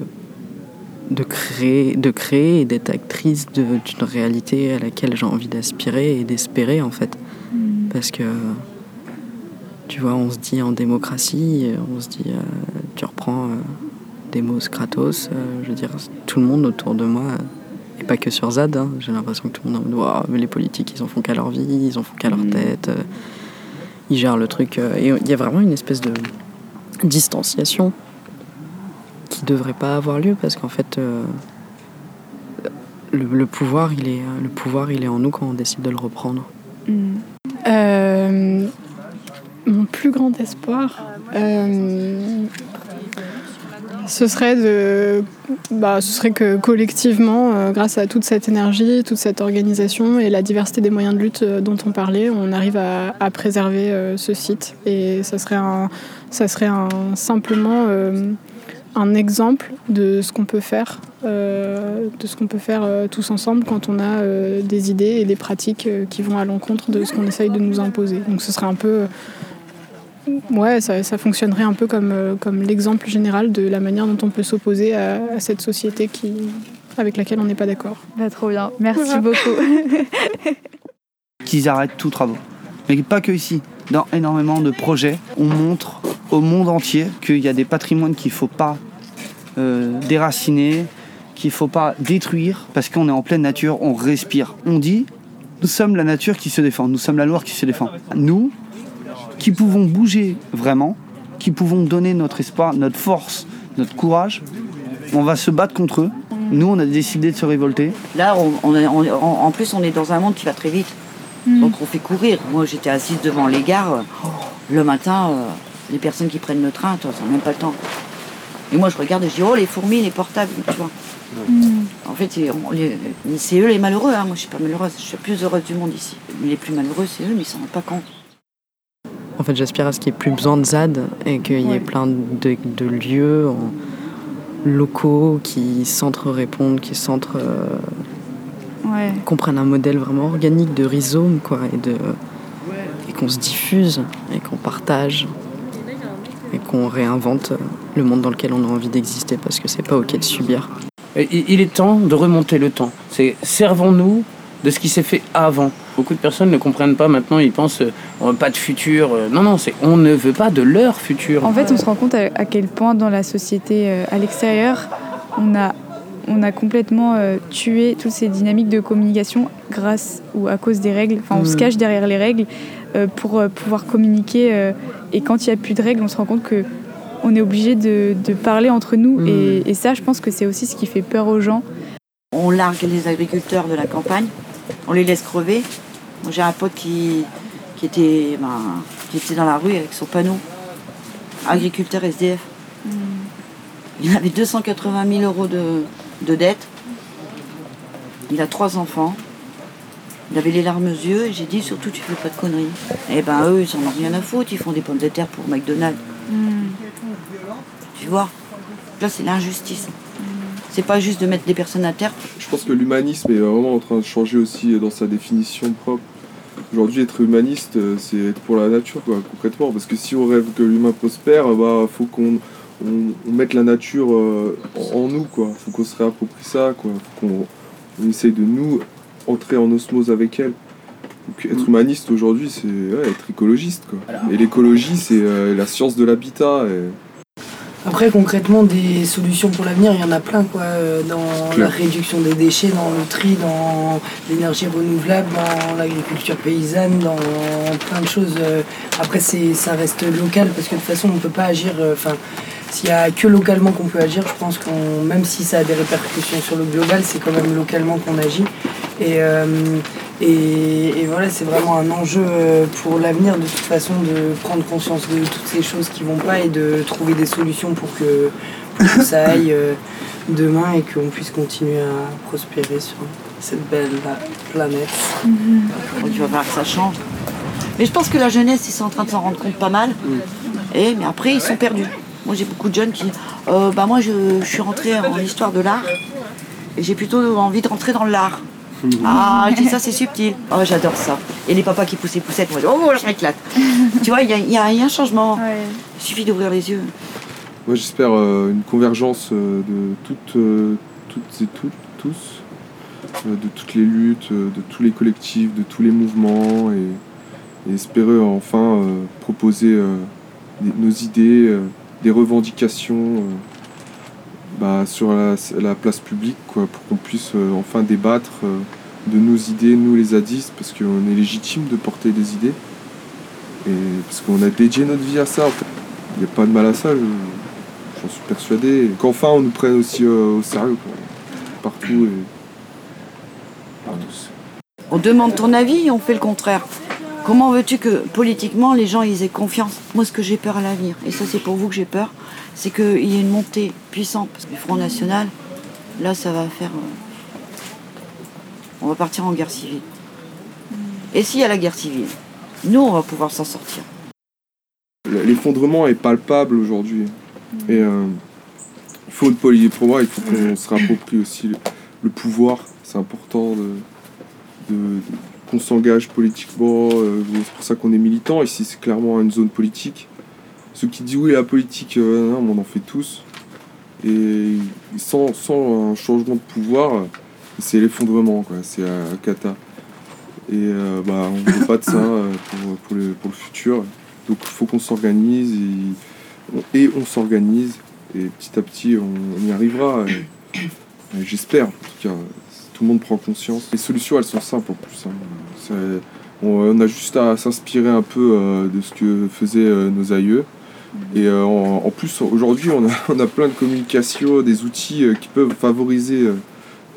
de créer, de créer et d'être actrice d'une réalité à laquelle j'ai envie d'aspirer et d'espérer en fait. Mm. Parce que, tu vois, on se dit en démocratie, on se dit, euh, reprends euh, Demos, Kratos, euh, je veux dire, tout le monde autour de moi, et pas que sur ZAD, hein, j'ai l'impression que tout le monde est en mais les politiques, ils en font qu'à leur vie, ils en font qu'à leur Mm. tête, ils gèrent le truc. et il y a vraiment une espèce de distanciation qui devrait pas avoir lieu parce qu'en fait, euh, le, le pouvoir, il est, le pouvoir, il est en nous quand on décide de le reprendre. Euh, mon plus grand espoir, euh, ce serait de, bah, ce serait que collectivement, euh, grâce à toute cette énergie, toute cette organisation et la diversité des moyens de lutte euh, dont on parlait, on arrive à, préserver euh, ce site. Et ça serait un, ça serait un, simplement un exemple de ce qu'on peut faire, de ce qu'on peut faire tous ensemble quand on a des idées et des pratiques qui vont à l'encontre de ce qu'on essaye de nous imposer. Donc ce serait un peu, ouais, ça, ça fonctionnerait un peu comme, euh, comme l'exemple général de la manière dont on peut s'opposer à, à cette société qui, avec laquelle on n'est pas d'accord. Bah, trop bien. Merci Voilà. beaucoup. [LAUGHS] qu'ils arrêtent tous travaux. Mais pas que ici. Dans énormément de projets, on montre au monde entier qu'il y a des patrimoines qu'il ne faut pas euh, déraciner, qu'il ne faut pas détruire, parce qu'on est en pleine nature, on respire. On dit, nous sommes la nature qui se défend, nous sommes la loi qui se défend. Nous, qui pouvons bouger vraiment, qui pouvons donner notre espoir, notre force, notre courage, on va se battre contre eux. Nous, on a décidé de se révolter. Là, on, on est- on- en, en plus, on est dans un monde qui va très vite. Donc on fait courir. Moi, j'étais assise devant les gares. le matin, euh, les personnes qui prennent le train, ça n'a même pas le temps. Et moi, je regarde et je dis, oh, les fourmis, les portables, tu vois. En fait, c'est eux les malheureux. hein. Moi, je suis pas malheureuse. Je suis la plus heureuse du monde ici. Mais les plus malheureux, c'est eux, mais ils s'en rendent pas compte. En fait, j'aspire à ce qu'il n'y ait plus besoin de ZAD et qu'il y ait plein de, de lieux en- locaux qui s'entre-répondent, qui s'entre. euh, Ouais. qu'on prenne un modèle vraiment organique de rhizome, quoi, et, de, et qu'on se diffuse, et qu'on partage, et qu'on réinvente le monde dans lequel on a envie d'exister, parce que c'est pas ok de subir. Il est temps de remonter le temps. C'est servons-nous de ce qui s'est fait avant. Beaucoup de personnes ne comprennent pas maintenant, ils pensent euh, pas de futur. euh, Non, non, c'est on ne veut pas de leur futur. En fait, on se rend compte à, à quel point dans la société euh, à l'extérieur, on a, on a complètement euh, tué toutes ces dynamiques de communication grâce ou à cause des règles. Enfin, on se Mhm. cache derrière les règles euh, pour euh, pouvoir communiquer. euh, et quand il n'y a plus de règles, on se rend compte que on est obligé de, de parler entre nous. Mhm. Et, et ça, je pense que c'est aussi ce qui fait peur aux gens. On largue les agriculteurs de la campagne, on les laisse crever. Moi, J'ai un pote qui, qui, était, ben, qui était dans la rue avec son panneau. Agriculteur SDF. Il avait 280 000 euros de, de dette. Il a trois enfants. Il avait les larmes aux yeux et j'ai dit surtout tu fais pas de conneries. Eh ben eux ils en ont rien à foutre, ils font des pommes de terre pour McDonald's. Tu vois Là c'est l'injustice. C'est pas juste de mettre des personnes à terre Je pense que l'humanisme est vraiment en train de changer aussi dans sa définition propre. Aujourd'hui, être humaniste, euh, c'est être pour la nature, quoi, concrètement. Parce que si on rêve que l'humain prospère, bah, faut qu'on on, on mette la nature euh, en, en nous, quoi. Faut qu'on se réapproprie ça, quoi. Faut qu'on on essaye de nous entrer en osmose avec elle. Donc, être humaniste aujourd'hui, c'est ouais, être écologiste, quoi. Et l'écologie, c'est euh, la science de l'habitat. Et... Après, concrètement, des solutions pour l'avenir, il y en a plein, quoi. euh, Dans la réduction des déchets, dans le tri, dans l'énergie renouvelable, dans l'agriculture paysanne, dans plein de choses. euh. Après, c'est, ça reste local, parce que de toute façon, on ne peut pas agir. euh, Enfin, s'il n'y a que localement qu'on peut agir, je pense qu'on, même si ça a des répercussions sur le global, c'est quand même localement qu'on agit. Et, euh, et, et voilà, c'est vraiment un enjeu euh, pour l'avenir de toute façon de prendre conscience de toutes ces choses qui vont pas et de trouver des solutions pour que, pour que ça aille euh, demain et qu'on puisse continuer à prospérer sur cette belle euh, planète. Donc il va falloir que ça change. Mais je pense que la jeunesse, ils sont en train de s'en rendre compte pas mal. Et, mais après, ils sont perdus. Moi, j'ai beaucoup de jeunes qui. euh, bah, moi, je, je suis rentrée en histoire de l'art. Et j'ai plutôt envie de rentrer dans l'art. Ah, je dis ça, c'est subtil. Oh, j'adore ça. Et les papas qui poussent les poussettes, moi, oh, je m'éclate. [LAUGHS] tu vois, il y a, il y a- il y a un changement. Il suffit d'ouvrir les yeux. Moi, j'espère euh, une convergence euh, de toutes, euh, toutes et toutes, tous, euh, de toutes les luttes, euh, de tous les collectifs, de tous les mouvements, et, et espérer enfin euh, proposer euh, des- nos idées, euh, des revendications euh, bah, sur la, la place publique, quoi, pour qu'on puisse euh, enfin débattre euh, de nos idées, nous les zadistes, parce qu'on est légitime de porter des idées, et parce qu'on a dédié notre vie à ça. En fait. Il n'y a pas de mal à ça. je- j'en suis persuadé. Qu'enfin on nous prenne aussi euh, au sérieux, quoi. Partout et. Par tous. On demande ton avis et on fait le contraire. Comment veux-tu que politiquement les gens ils aient confiance? Moi ce que j'ai peur à l'avenir, et ça c'est pour vous que j'ai peur, c'est qu'il y ait une montée puissante parce que le Front National, là ça va faire... euh, On va partir en guerre civile. Et s'il y a la guerre civile, nous on va pouvoir s'en sortir. L'effondrement est palpable aujourd'hui. Et euh, il faut poli- pour moi, il faut qu'on se réapproprie aussi le, pouvoir. C'est important de, de- de- qu'on s'engage politiquement. euh, c'est pour ça qu'on est militant. Ici, c'est clairement une zone politique. Ceux qui disent oui, la politique, euh, on en fait tous. Et sans, sans un changement de pouvoir, c'est l'effondrement. C'est à cata. Et euh, bah, on ne veut pas de ça pour, pour le, pour le futur. Donc il faut qu'on s'organise et, et on s'organise et petit à petit on, y arrivera. J'espère en tout cas. Tout le monde prend conscience. Les solutions elles sont simples en plus. hein. C'est- On, a juste à s'inspirer un peu euh, de ce que faisaient euh, nos aïeux. Et euh, en, plus aujourd'hui on a, plein de communications, des outils euh, qui peuvent favoriser euh,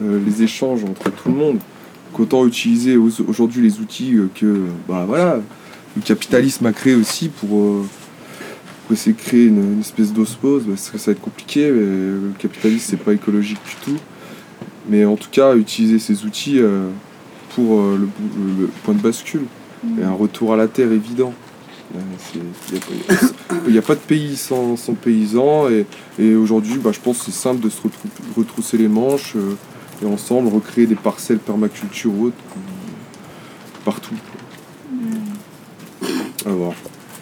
euh, les échanges entre tout le monde. Donc, autant utiliser au- aujourd'hui les outils euh, que bah voilà le capitalisme a créé aussi pour, euh, essayer de créer une, espèce d'osmose. Ça, va être compliqué, mais le capitalisme c'est pas écologique du tout. Mais en tout cas, utiliser ces outils euh, pour euh, le, point de bascule et un retour à la terre évident. Il n'y [COUGHS] a, pas de pays sans, sans paysans et, et aujourd'hui, bah, je pense que c'est simple de se retrou- retrousser les manches euh, et ensemble recréer des parcelles permaculture euh, partout. À voir.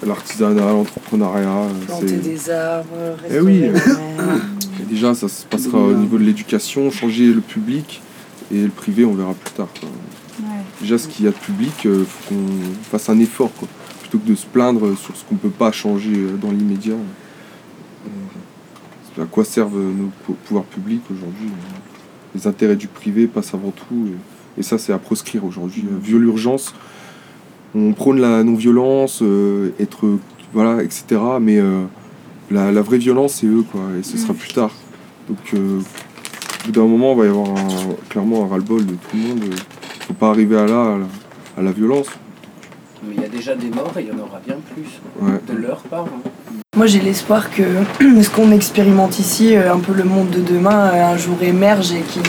L'artisanat, l'entrepreneuriat, euh, Planter des arbres, Eh oui. Et [COUGHS] déjà, ça se passera au niveau de l'éducation, changer le public et le privé, on verra plus tard. quoi. Déjà, ce qu'il y a de public, il faut qu'on fasse un effort, plutôt que de se plaindre sur ce qu'on peut pas changer euh, dans l'immédiat. Euh, À quoi servent nos pou- pouvoirs publics aujourd'hui euh, Les intérêts du privé passent avant tout, et, ça, c'est à proscrire aujourd'hui. Euh, Vieux l'urgence, on prône la non-violence, euh, être, voilà, etc. Mais euh, la, vraie violence, c'est eux, quoi, et ce sera plus tard. Donc, euh, au bout d'un moment, il va y avoir clairement un ras-le-bol de tout le monde. Faut pas arriver à là, à la, à la violence. Mais il y a déjà des morts et il y en aura bien plus Ouais. de leur part. hein. Moi j'ai l'espoir que [CLEARS THROAT] ce qu'on expérimente ici, euh, un peu le monde de demain, euh, un jour émerge et qui,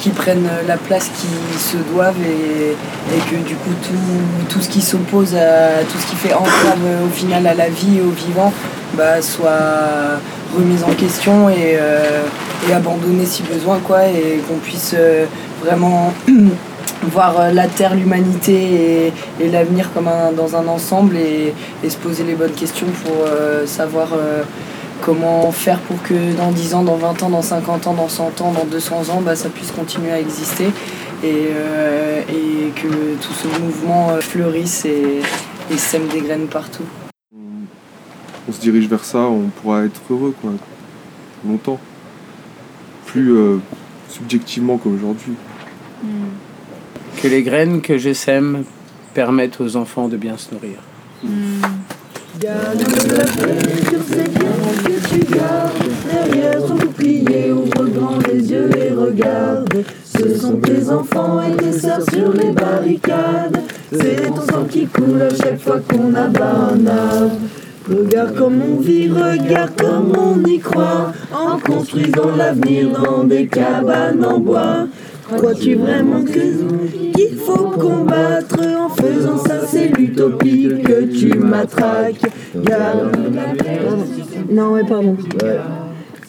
qui prenne la place qui se doivent et, et que du coup tout, tout ce qui s'oppose à tout ce qui fait entrave euh, au final à la vie et au vivant bah, soit remis en question et, euh, et abandonné si besoin quoi et qu'on puisse euh, vraiment [CLEARS THROAT] voir euh, la Terre, l'humanité et, et l'avenir comme un- dans un ensemble et, et se poser les bonnes questions pour euh, savoir euh, comment faire pour que dans 10 ans, dans 20 ans, dans 50 ans, dans 100 ans, dans 200 ans, bah, ça puisse continuer à exister et, euh, et que tout ce mouvement fleurisse et, et sème des graines partout. On se dirige vers ça, on pourra être heureux, quoi. Longtemps. Plus euh, subjectivement qu'aujourd'hui. Que les graines que je sème permettent aux enfants de bien se nourrir. Derrière ton bouclier, ouvre grand les yeux et regarde. Ce sont tes enfants et tes sœurs sur les barricades. C'est ton sang qui coule à chaque fois qu'on abat un arbre. Regarde comme on vit, regarde comme on y croit. En construisant l'avenir dans des cabanes en bois. Crois-tu vraiment que qu'il faut combattre en faisant ça c'est l'utopie que tu matraques. Garde Non mais pardon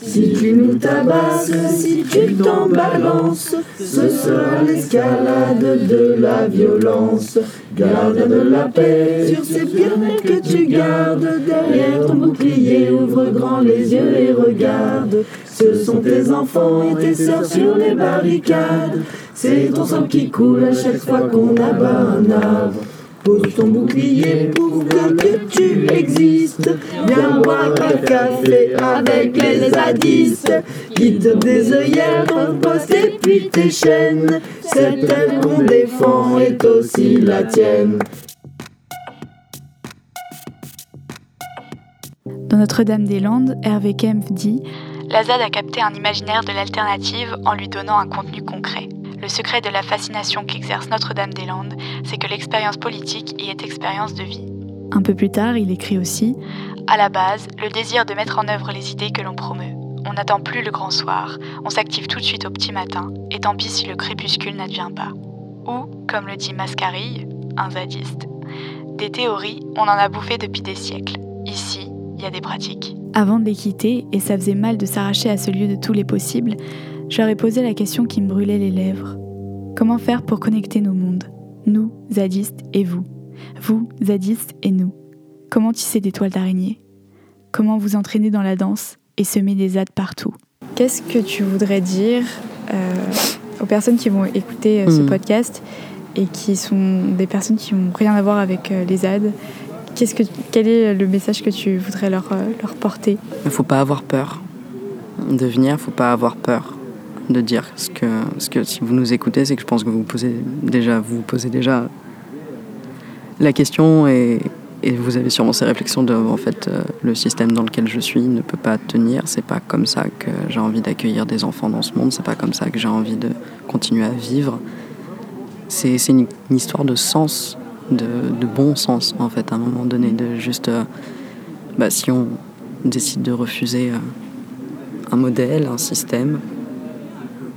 Si tu nous tabasses, si tu t'en balances Ce sera l'escalade de la violence. Garde de la paix sur ces pierres que tu gardes. Derrière ton bouclier, ouvre grand les yeux et regarde. Ce sont tes enfants et tes sœurs sur les barricades. C'est ton sang qui coule à chaque fois qu'on abat un arbre Pose ton bouclier pour que tu existes. Viens boire un café avec les zadistes. Quitte des œillères, ton poste et puis tes chaînes. Cette terre qu'on défend est aussi la tienne. Dans Notre-Dame-des-Landes, Hervé Kempf dit La ZAD a capté un imaginaire de l'alternative en lui donnant un contenu concret. Le secret de la fascination qu'exerce Notre-Dame-des-Landes, c'est que l'expérience politique y est expérience de vie. Un peu plus tard, il écrit aussi À la base, le désir de mettre en œuvre les idées que l'on promeut. On n'attend plus le grand soir, on s'active tout de suite au petit matin, et tant pis si le crépuscule n'advient pas. Ou, comme le dit Mascarille, un zadiste, des théories, on en a bouffé depuis des siècles. Ici, il y a des pratiques. Avant de les quitter, et ça faisait mal de s'arracher à ce lieu de tous les possibles, je leur ai posé la question qui me brûlait les lèvres. Comment faire pour connecter nos mondes Nous, zadistes, et vous? Vous, zadistes, et nous. Comment tisser des toiles d'araignée? Comment vous entraîner dans la danse et semer des ZAD partout? Qu'est-ce que tu voudrais dire euh, aux personnes qui vont écouter euh, ce Mhm. podcast et qui sont des personnes qui n'ont rien à voir avec euh, les que, Quel est le message que tu voudrais leur, euh, leur porter? Il faut pas avoir peur de venir, faut pas avoir peur de dire ce que, ce que si vous nous écoutez, c'est que je pense que vous posez déjà, vous posez déjà la question et, et vous avez sûrement ces réflexions de en fait euh, le système dans lequel je suis ne peut pas tenir, c'est pas comme ça que j'ai envie d'accueillir des enfants dans ce monde, c'est pas comme ça que j'ai envie de continuer à vivre. C'est une, une histoire de sens, de, de bon sens en fait à un moment donné, de juste euh, bah, si on décide de refuser euh, un modèle, un système,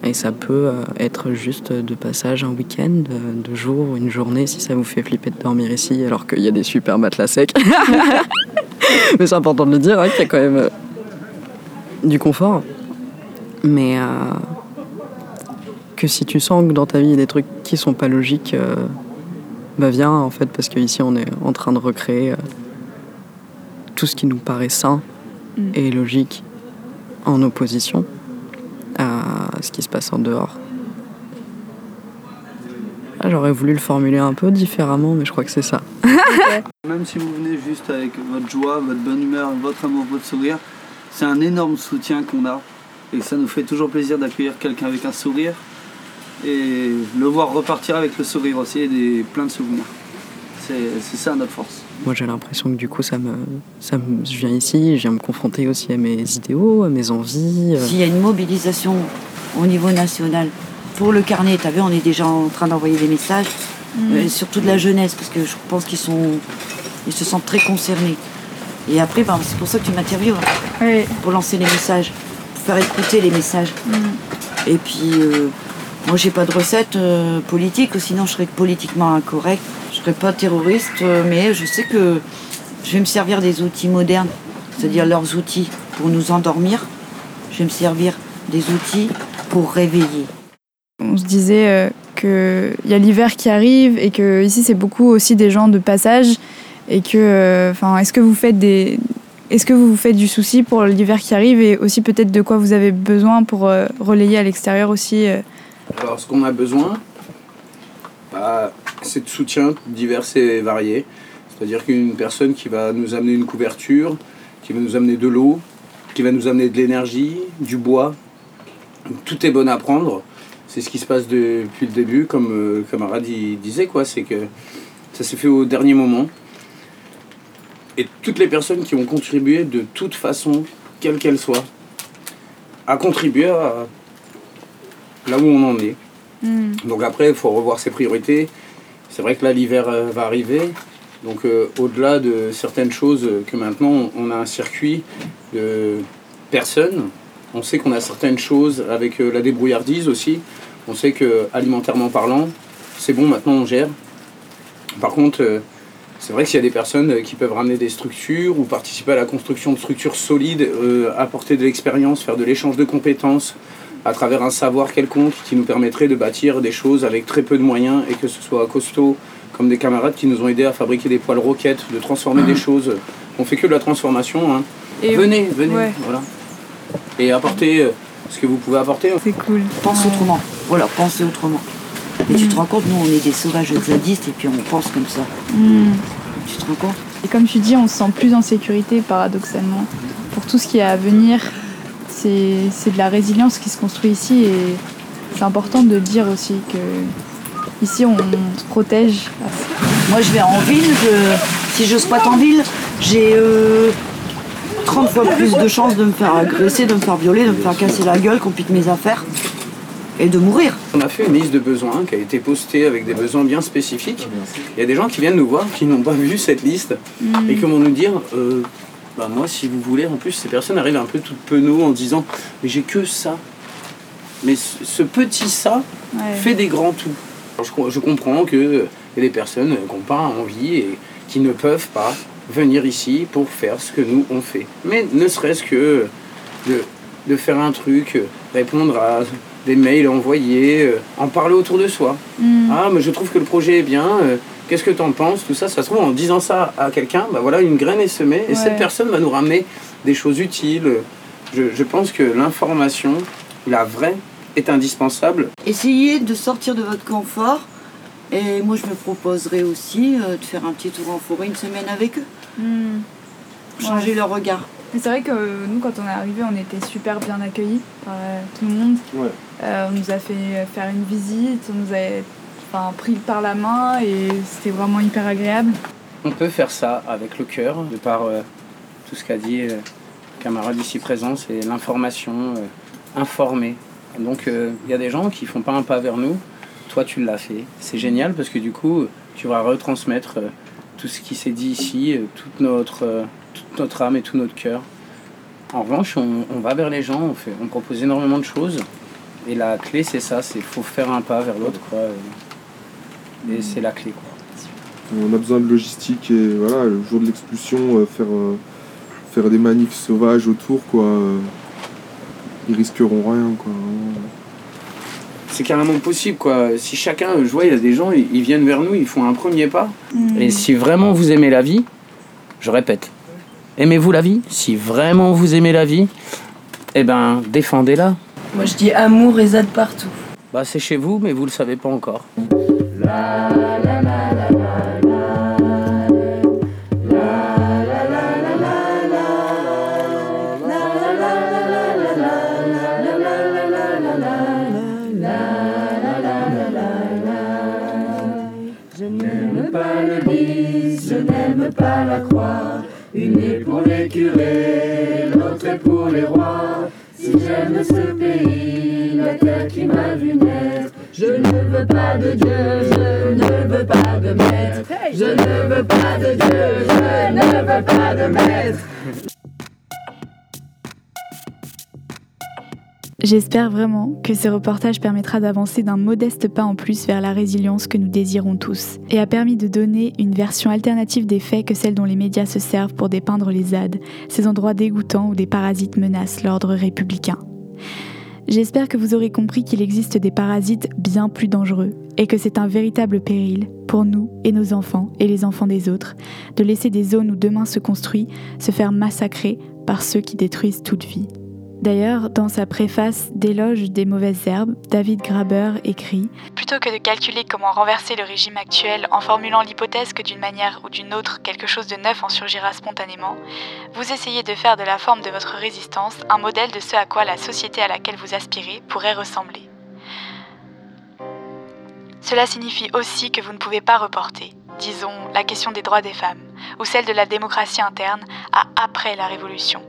et ça peut euh, être juste de passage un week-end, euh, deux jours, une journée, si ça vous fait flipper de dormir ici, alors qu'il y a des super matelas secs. [LAUGHS] Mais c'est important de le dire, hein, qu'il y a quand même euh, du confort. Mais euh, que si tu sens que dans ta vie il y a des trucs qui sont pas logiques, euh, bah viens en fait, parce qu'ici on est en train de recréer euh, tout ce qui nous paraît sain Mm. et logique en opposition à ce qui se passe en dehors. Ah, J'aurais voulu le formuler un peu différemment, mais je crois que c'est ça. [LAUGHS] Même si vous venez juste avec votre joie, votre bonne humeur, votre amour, votre sourire, c'est un énorme soutien qu'on a. Et ça nous fait toujours plaisir d'accueillir quelqu'un avec un sourire et le voir repartir avec le sourire aussi des, plein de souvenirs. C'est ça notre force. Moi, j'ai l'impression que du coup, ça me, ça me, je viens ici, je viens me confronter aussi à mes idéaux, à mes envies. euh. S'il y a une mobilisation au niveau national pour le carnet, tu vu, on est déjà en train d'envoyer des messages, euh, surtout de la jeunesse, parce que je pense qu'ils sont, ils se sentent très concernés. Et après, ben, c'est pour ça que tu m'interviews, hein, Oui. pour lancer les messages, pour faire écouter les messages. Et puis, euh, moi, j'ai pas de recette euh, politique, sinon je serais politiquement incorrect. Je serais pas terroriste, euh, mais je sais que je vais me servir des outils modernes, c'est-à-dire leurs outils pour nous endormir. Je vais me servir des outils pour réveiller. On se disait euh, qu'il y a l'hiver qui arrive et que ici c'est beaucoup aussi des gens de passage et que, euh, enfin, est-ce que vous faites des, est-ce que vous vous faites du souci pour l'hiver qui arrive et aussi peut-être de quoi vous avez besoin pour euh, relayer à l'extérieur aussi euh, Alors, ce qu'on a besoin, bah, c'est de soutien divers et variés. C'est-à-dire qu'une personne qui va nous amener une couverture, qui va nous amener de l'eau, qui va nous amener de l'énergie, du bois. Tout est bon à prendre. C'est ce qui se passe depuis le début, comme euh, camarade disait, quoi. C'est que ça s'est fait au dernier moment. Et toutes les personnes qui ont contribué de toute façon, quelle qu'elle soit, à contribuer à là où on en est. Donc après, il faut revoir ses priorités. C'est vrai que là, l'hiver euh, va arriver. Donc euh, au-delà de certaines choses euh, que maintenant, on a un circuit de personnes. On sait qu'on a certaines choses avec la débrouillardise aussi. On sait que alimentairement parlant, c'est bon, maintenant on gère. Par contre, c'est vrai qu'il y a des personnes qui peuvent ramener des structures ou participer à la construction de structures solides, apporter de l'expérience, faire de l'échange de compétences à travers un savoir quelconque qui nous permettrait de bâtir des choses avec très peu de moyens et que ce soit costaud, comme des camarades qui nous ont aidés à fabriquer des poils roquettes, de transformer des choses. On fait que de la transformation. hein. Et- venez, venez, Ouais. voilà. Et apportez euh, ce que vous pouvez apporter. C'est cool. Pense autrement. Voilà, pensez autrement. Et tu te rends compte, nous, on est des sauvages zadistes et puis on pense comme ça. Tu te rends compte? Et comme tu dis, on se sent plus en sécurité paradoxalement. Pour tout ce qui est à venir, c'est c'est de la résilience qui se construit ici et c'est important de dire aussi que ici on se protège. Moi, je vais en ville. Je, si je squatte en ville, j'ai euh, 30 fois plus de chances de me faire agresser, de me faire violer, de me faire casser la gueule, qu'on pique mes affaires et de mourir. On a fait une liste de besoins qui a été postée avec des besoins bien spécifiques. Il y a des gens qui viennent nous voir qui n'ont pas vu cette liste et qui vont nous dire euh, bah moi si vous voulez en plus ces personnes arrivent un peu toutes penauds en disant mais j'ai que ça. Mais ce ce petit ça Ouais. fait des grands tout. Alors, je, co- je comprends qu'il y a des personnes qui n'ont pas envie et qui ne peuvent pas venir ici pour faire ce que nous on fait. Mais ne serait-ce que de, de faire un truc, euh, répondre à des mails envoyés, euh, en parler autour de soi. Mm. Ah, mais je trouve que le projet est bien, euh, qu'est-ce que tu en penses Tout ça, ça se trouve, en disant ça à quelqu'un, bah voilà, une graine est semée et Ouais. cette personne va nous ramener des choses utiles. Je, je pense que l'information, la vraie, est indispensable. Essayez de sortir de votre confort. Et moi, je me proposerais aussi euh, de faire un petit tour en forêt une semaine avec eux. Mm. Changer Ouais. leur regard. Mais c'est vrai que euh, nous, quand on est arrivé, on était super bien accueillis par euh, tout le monde. Ouais. Euh, on nous a fait faire une visite, on nous a pris par la main et c'était vraiment hyper agréable. On peut faire ça avec le cœur, de par euh, tout ce qu'a dit euh, le camarade ici présent, c'est l'information, euh, informer. Donc euh, il y a des gens qui font pas un pas vers nous, toi tu l'as fait. C'est génial parce que du coup tu vas retransmettre euh, tout ce qui s'est dit ici, euh, toute, notre, euh, âme et tout notre cœur. En revanche, on, va vers les gens, on propose énormément de choses. Et la clé c'est ça, c'est faut faire un pas vers l'autre. quoi. Et, c'est la clé. Quoi. On a besoin de logistique et voilà, le jour de l'expulsion, euh, faire, euh, faire des manifs sauvages autour, quoi. euh, ils risqueront rien, quoi. c'est carrément possible quoi. Si chacun, je vois, il y a des gens, ils ils viennent vers nous, ils font un premier pas. Et si vraiment vous aimez la vie, je répète, aimez-vous la vie? Si vraiment vous aimez la vie, eh ben défendez-la. Moi je dis amour et zad partout. Bah c'est chez vous, mais vous le savez pas encore. Pour les curés, l'autre est pour les rois. Si j'aime ce pays, la terre qui m'a naître, je ne veux pas de Dieu, je ne veux pas de maître. Je ne veux pas de Dieu, je ne veux pas de maître. J'espère vraiment que ce reportage permettra d'avancer d'un modeste pas en plus vers la résilience que nous désirons tous et a permis de donner une version alternative des faits que celle dont les médias se servent pour dépeindre les ZAD, ces endroits dégoûtants où des parasites menacent l'ordre républicain. J'espère que vous aurez compris qu'il existe des parasites bien plus dangereux et que c'est un véritable péril pour nous et nos enfants et les enfants des autres de laisser des zones où demain se construit se faire massacrer par ceux qui détruisent toute vie. D'ailleurs, dans sa préface d'éloge des mauvaises herbes, David Graber écrit Plutôt que de calculer comment renverser le régime actuel en formulant l'hypothèse que d'une manière ou d'une autre quelque chose de neuf en surgira spontanément, vous essayez de faire de la forme de votre résistance un modèle de ce à quoi la société à laquelle vous aspirez pourrait ressembler. Cela signifie aussi que vous ne pouvez pas reporter, disons, la question des droits des femmes, ou celle de la démocratie interne à après la Révolution.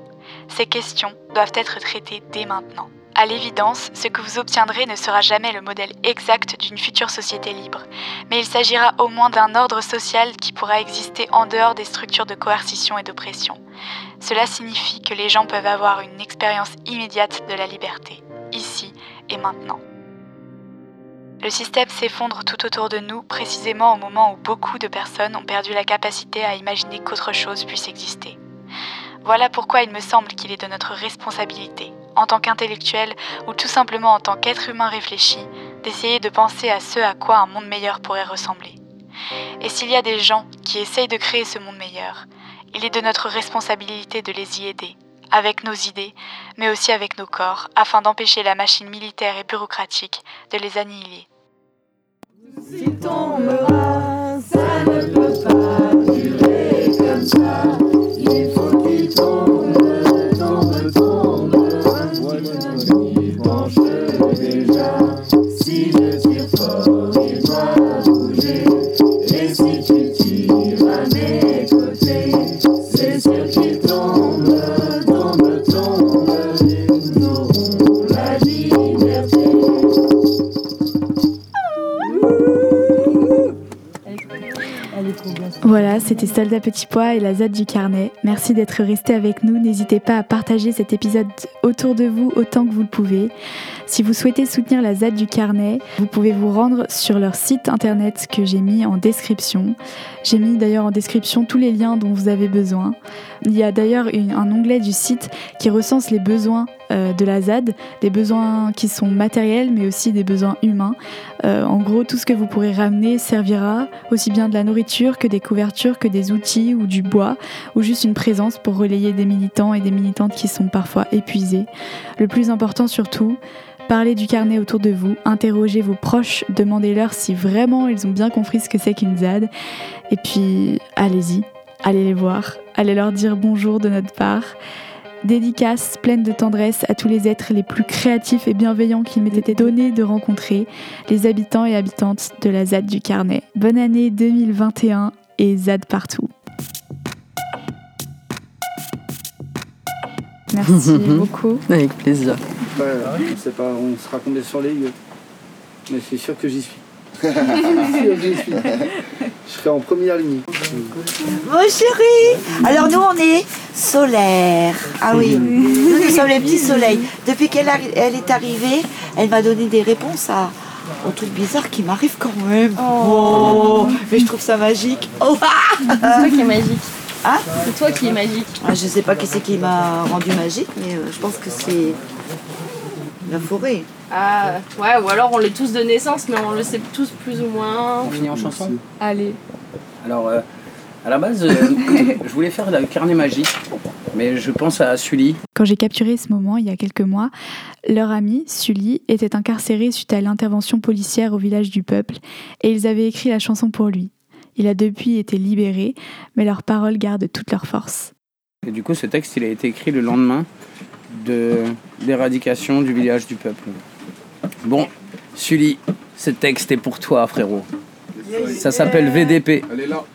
Ces questions doivent être traitées dès maintenant. À l'évidence, ce que vous obtiendrez ne sera jamais le modèle exact d'une future société libre, mais il s'agira au moins d'un ordre social qui pourra exister en dehors des structures de coercition et d'oppression. Cela signifie que les gens peuvent avoir une expérience immédiate de la liberté, ici et maintenant. Le système s'effondre tout autour de nous précisément au moment où beaucoup de personnes ont perdu la capacité à imaginer qu'autre chose puisse exister. Voilà pourquoi il me semble qu'il est de notre responsabilité, en tant qu'intellectuel ou tout simplement en tant qu'être humain réfléchi, d'essayer de penser à ce à quoi un monde meilleur pourrait ressembler. Et s'il y a des gens qui essayent de créer ce monde meilleur, il est de notre responsabilité de les y aider, avec nos idées, mais aussi avec nos corps, afin d'empêcher la machine militaire et bureaucratique de les annihiler. C'était Soldat Petit Pois et la ZAD du carnet. Merci d'être resté avec nous. N'hésitez pas à partager cet épisode autour de vous autant que vous le pouvez. Si vous souhaitez soutenir la ZAD du carnet, vous pouvez vous rendre sur leur site internet que j'ai mis en description. J'ai mis d'ailleurs en description tous les liens dont vous avez besoin. Il y a d'ailleurs un onglet du site qui recense les besoins de la ZAD, des besoins qui sont matériels mais aussi des besoins humains. Euh, en gros, tout ce que vous pourrez ramener servira aussi bien de la nourriture que des couvertures, que des outils ou du bois, ou juste une présence pour relayer des militants et des militantes qui sont parfois épuisés. Le plus important surtout, parlez du carnet autour de vous, interrogez vos proches, demandez-leur si vraiment ils ont bien compris ce que c'est qu'une ZAD, et puis allez-y, allez les voir, allez leur dire bonjour de notre part. Dédicace pleine de tendresse à tous les êtres les plus créatifs et bienveillants qu'il m'ait été donné de rencontrer, les habitants et habitantes de la ZAD du Carnet. Bonne année 2021 et ZAD partout. Merci [LAUGHS] beaucoup. Avec plaisir. Ouais, on sait pas, on sera combien sur les lieux. Mais c'est sûr que j'y suis. sûr que j'y suis. [LAUGHS] Je serai en première ligne. Mon chéri Alors nous on est solaire. Ah oui, nous nous sommes les petits soleils. Depuis qu'elle arri- elle est arrivée, elle m'a donné des réponses à aux trucs bizarres qui m'arrivent quand même. Oh. Mais je trouve ça magique. Oh. C'est toi qui est magique. Hein? C'est toi qui est magique. Ah, je sais pas qui c'est qui m'a rendu magique, mais euh, je pense que c'est la forêt. Ah, ouais, ou alors on l'est tous de naissance, mais on le sait tous plus ou moins. On finit en chanson Allez. Alors, euh, à la base, euh, [LAUGHS] je voulais faire le carnet magique, mais je pense à Sully. Quand j'ai capturé ce moment il y a quelques mois, leur ami, Sully, était incarcéré suite à l'intervention policière au village du peuple et ils avaient écrit la chanson pour lui. Il a depuis été libéré, mais leurs paroles gardent toute leur force. Et du coup, ce texte, il a été écrit le lendemain de l'éradication du village du peuple. Bon, Sully, ce texte est pour toi, frérot. Ça s'appelle VDP. Elle est là.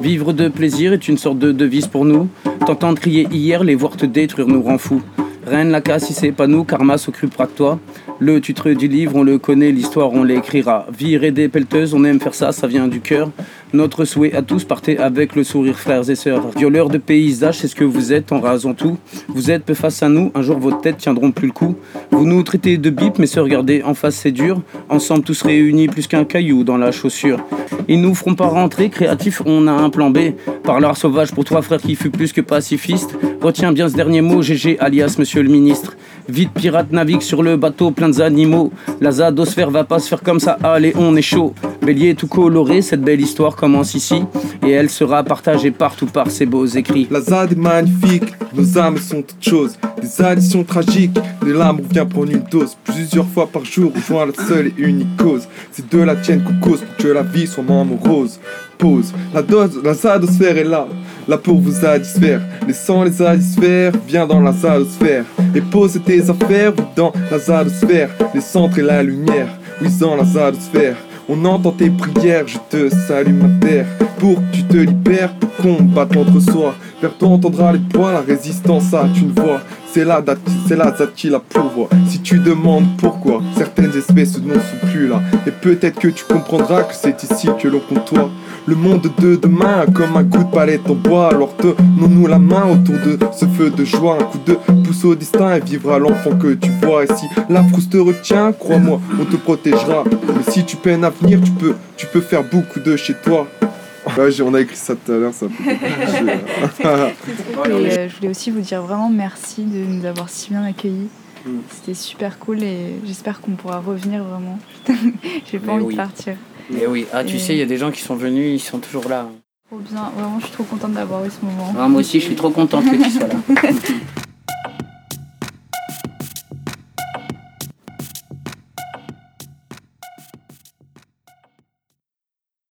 Vivre de plaisir est une sorte de devise pour nous. T'entendre crier hier, les voir te détruire nous rend fous. Reine la casse si c'est pas nous, karma s'occupera de toi. Le titre du livre, on le connaît, l'histoire, on l'écrira. Virer des pelleteuses, on aime faire ça, ça vient du cœur. Notre souhait à tous, partez avec le sourire, frères et sœurs. Violeurs de paysages, c'est ce que vous êtes en rasant tout. Vous êtes peu face à nous, un jour vos têtes tiendront plus le coup. Vous nous traitez de bip, mais se regarder en face, c'est dur. Ensemble, tous réunis, plus qu'un caillou dans la chaussure. Ils nous feront pas rentrer, créatifs, on a un plan B. Parleur sauvage pour toi, frère, qui fut plus que pacifiste. Retiens bien ce dernier mot, GG, alias monsieur le ministre. Vite, pirate navigue sur le bateau plein d'animaux. La zadosphère va pas se faire comme ça, allez, on est chaud. Bélier tout coloré, cette belle histoire commence ici. Et elle sera partagée partout par ces beaux écrits. La ZAD est magnifique, nos âmes sont toutes choses. Des additions tragiques, de l'amour vient prendre une dose. Plusieurs fois par jour, rejoins la seule et unique cause. C'est de la tienne qu'on cause pour que la vie soit moins morose. La dose, la zadosphère est là, là pour vous satisfaire. Laissant les satisfaire, viens dans la zadosphère. Et pose tes affaires dans la zadosphère. Les centres et la lumière, oui, dans la zadosphère. On entend tes prières, je te salue ma terre Pour que tu te libères, pour combattre contre soi Vers toi entendra les poids, la résistance a une voix C'est date, c'est date qui la pourvoit Si tu demandes pourquoi certaines espèces ne sont plus là Et peut-être que tu comprendras que c'est ici que l'on comptoie le monde de demain comme un coup de palette en bois Alors tenons-nous la main autour de ce feu de joie Un coup de pouce au destin et vivra l'enfant que tu vois Et si la frousse te retient, crois-moi, on te protégera Mais si tu peines à venir, tu peux, tu peux faire beaucoup de chez toi Ouais, j'ai- on a écrit ça tout à l'heure, ça [LAUGHS] Et euh, je voulais aussi vous dire vraiment merci de nous avoir si bien accueillis. C'était super cool et j'espère qu'on pourra revenir vraiment. [LAUGHS] J'ai pas Mais envie oui. de partir. Mais oui, ah, tu Et- sais, il y a des gens qui sont venus, ils sont toujours là. Trop bien, vraiment je suis trop contente d'avoir eu ce moment. Ah, moi aussi, je suis trop contente que tu sois là. [LAUGHS]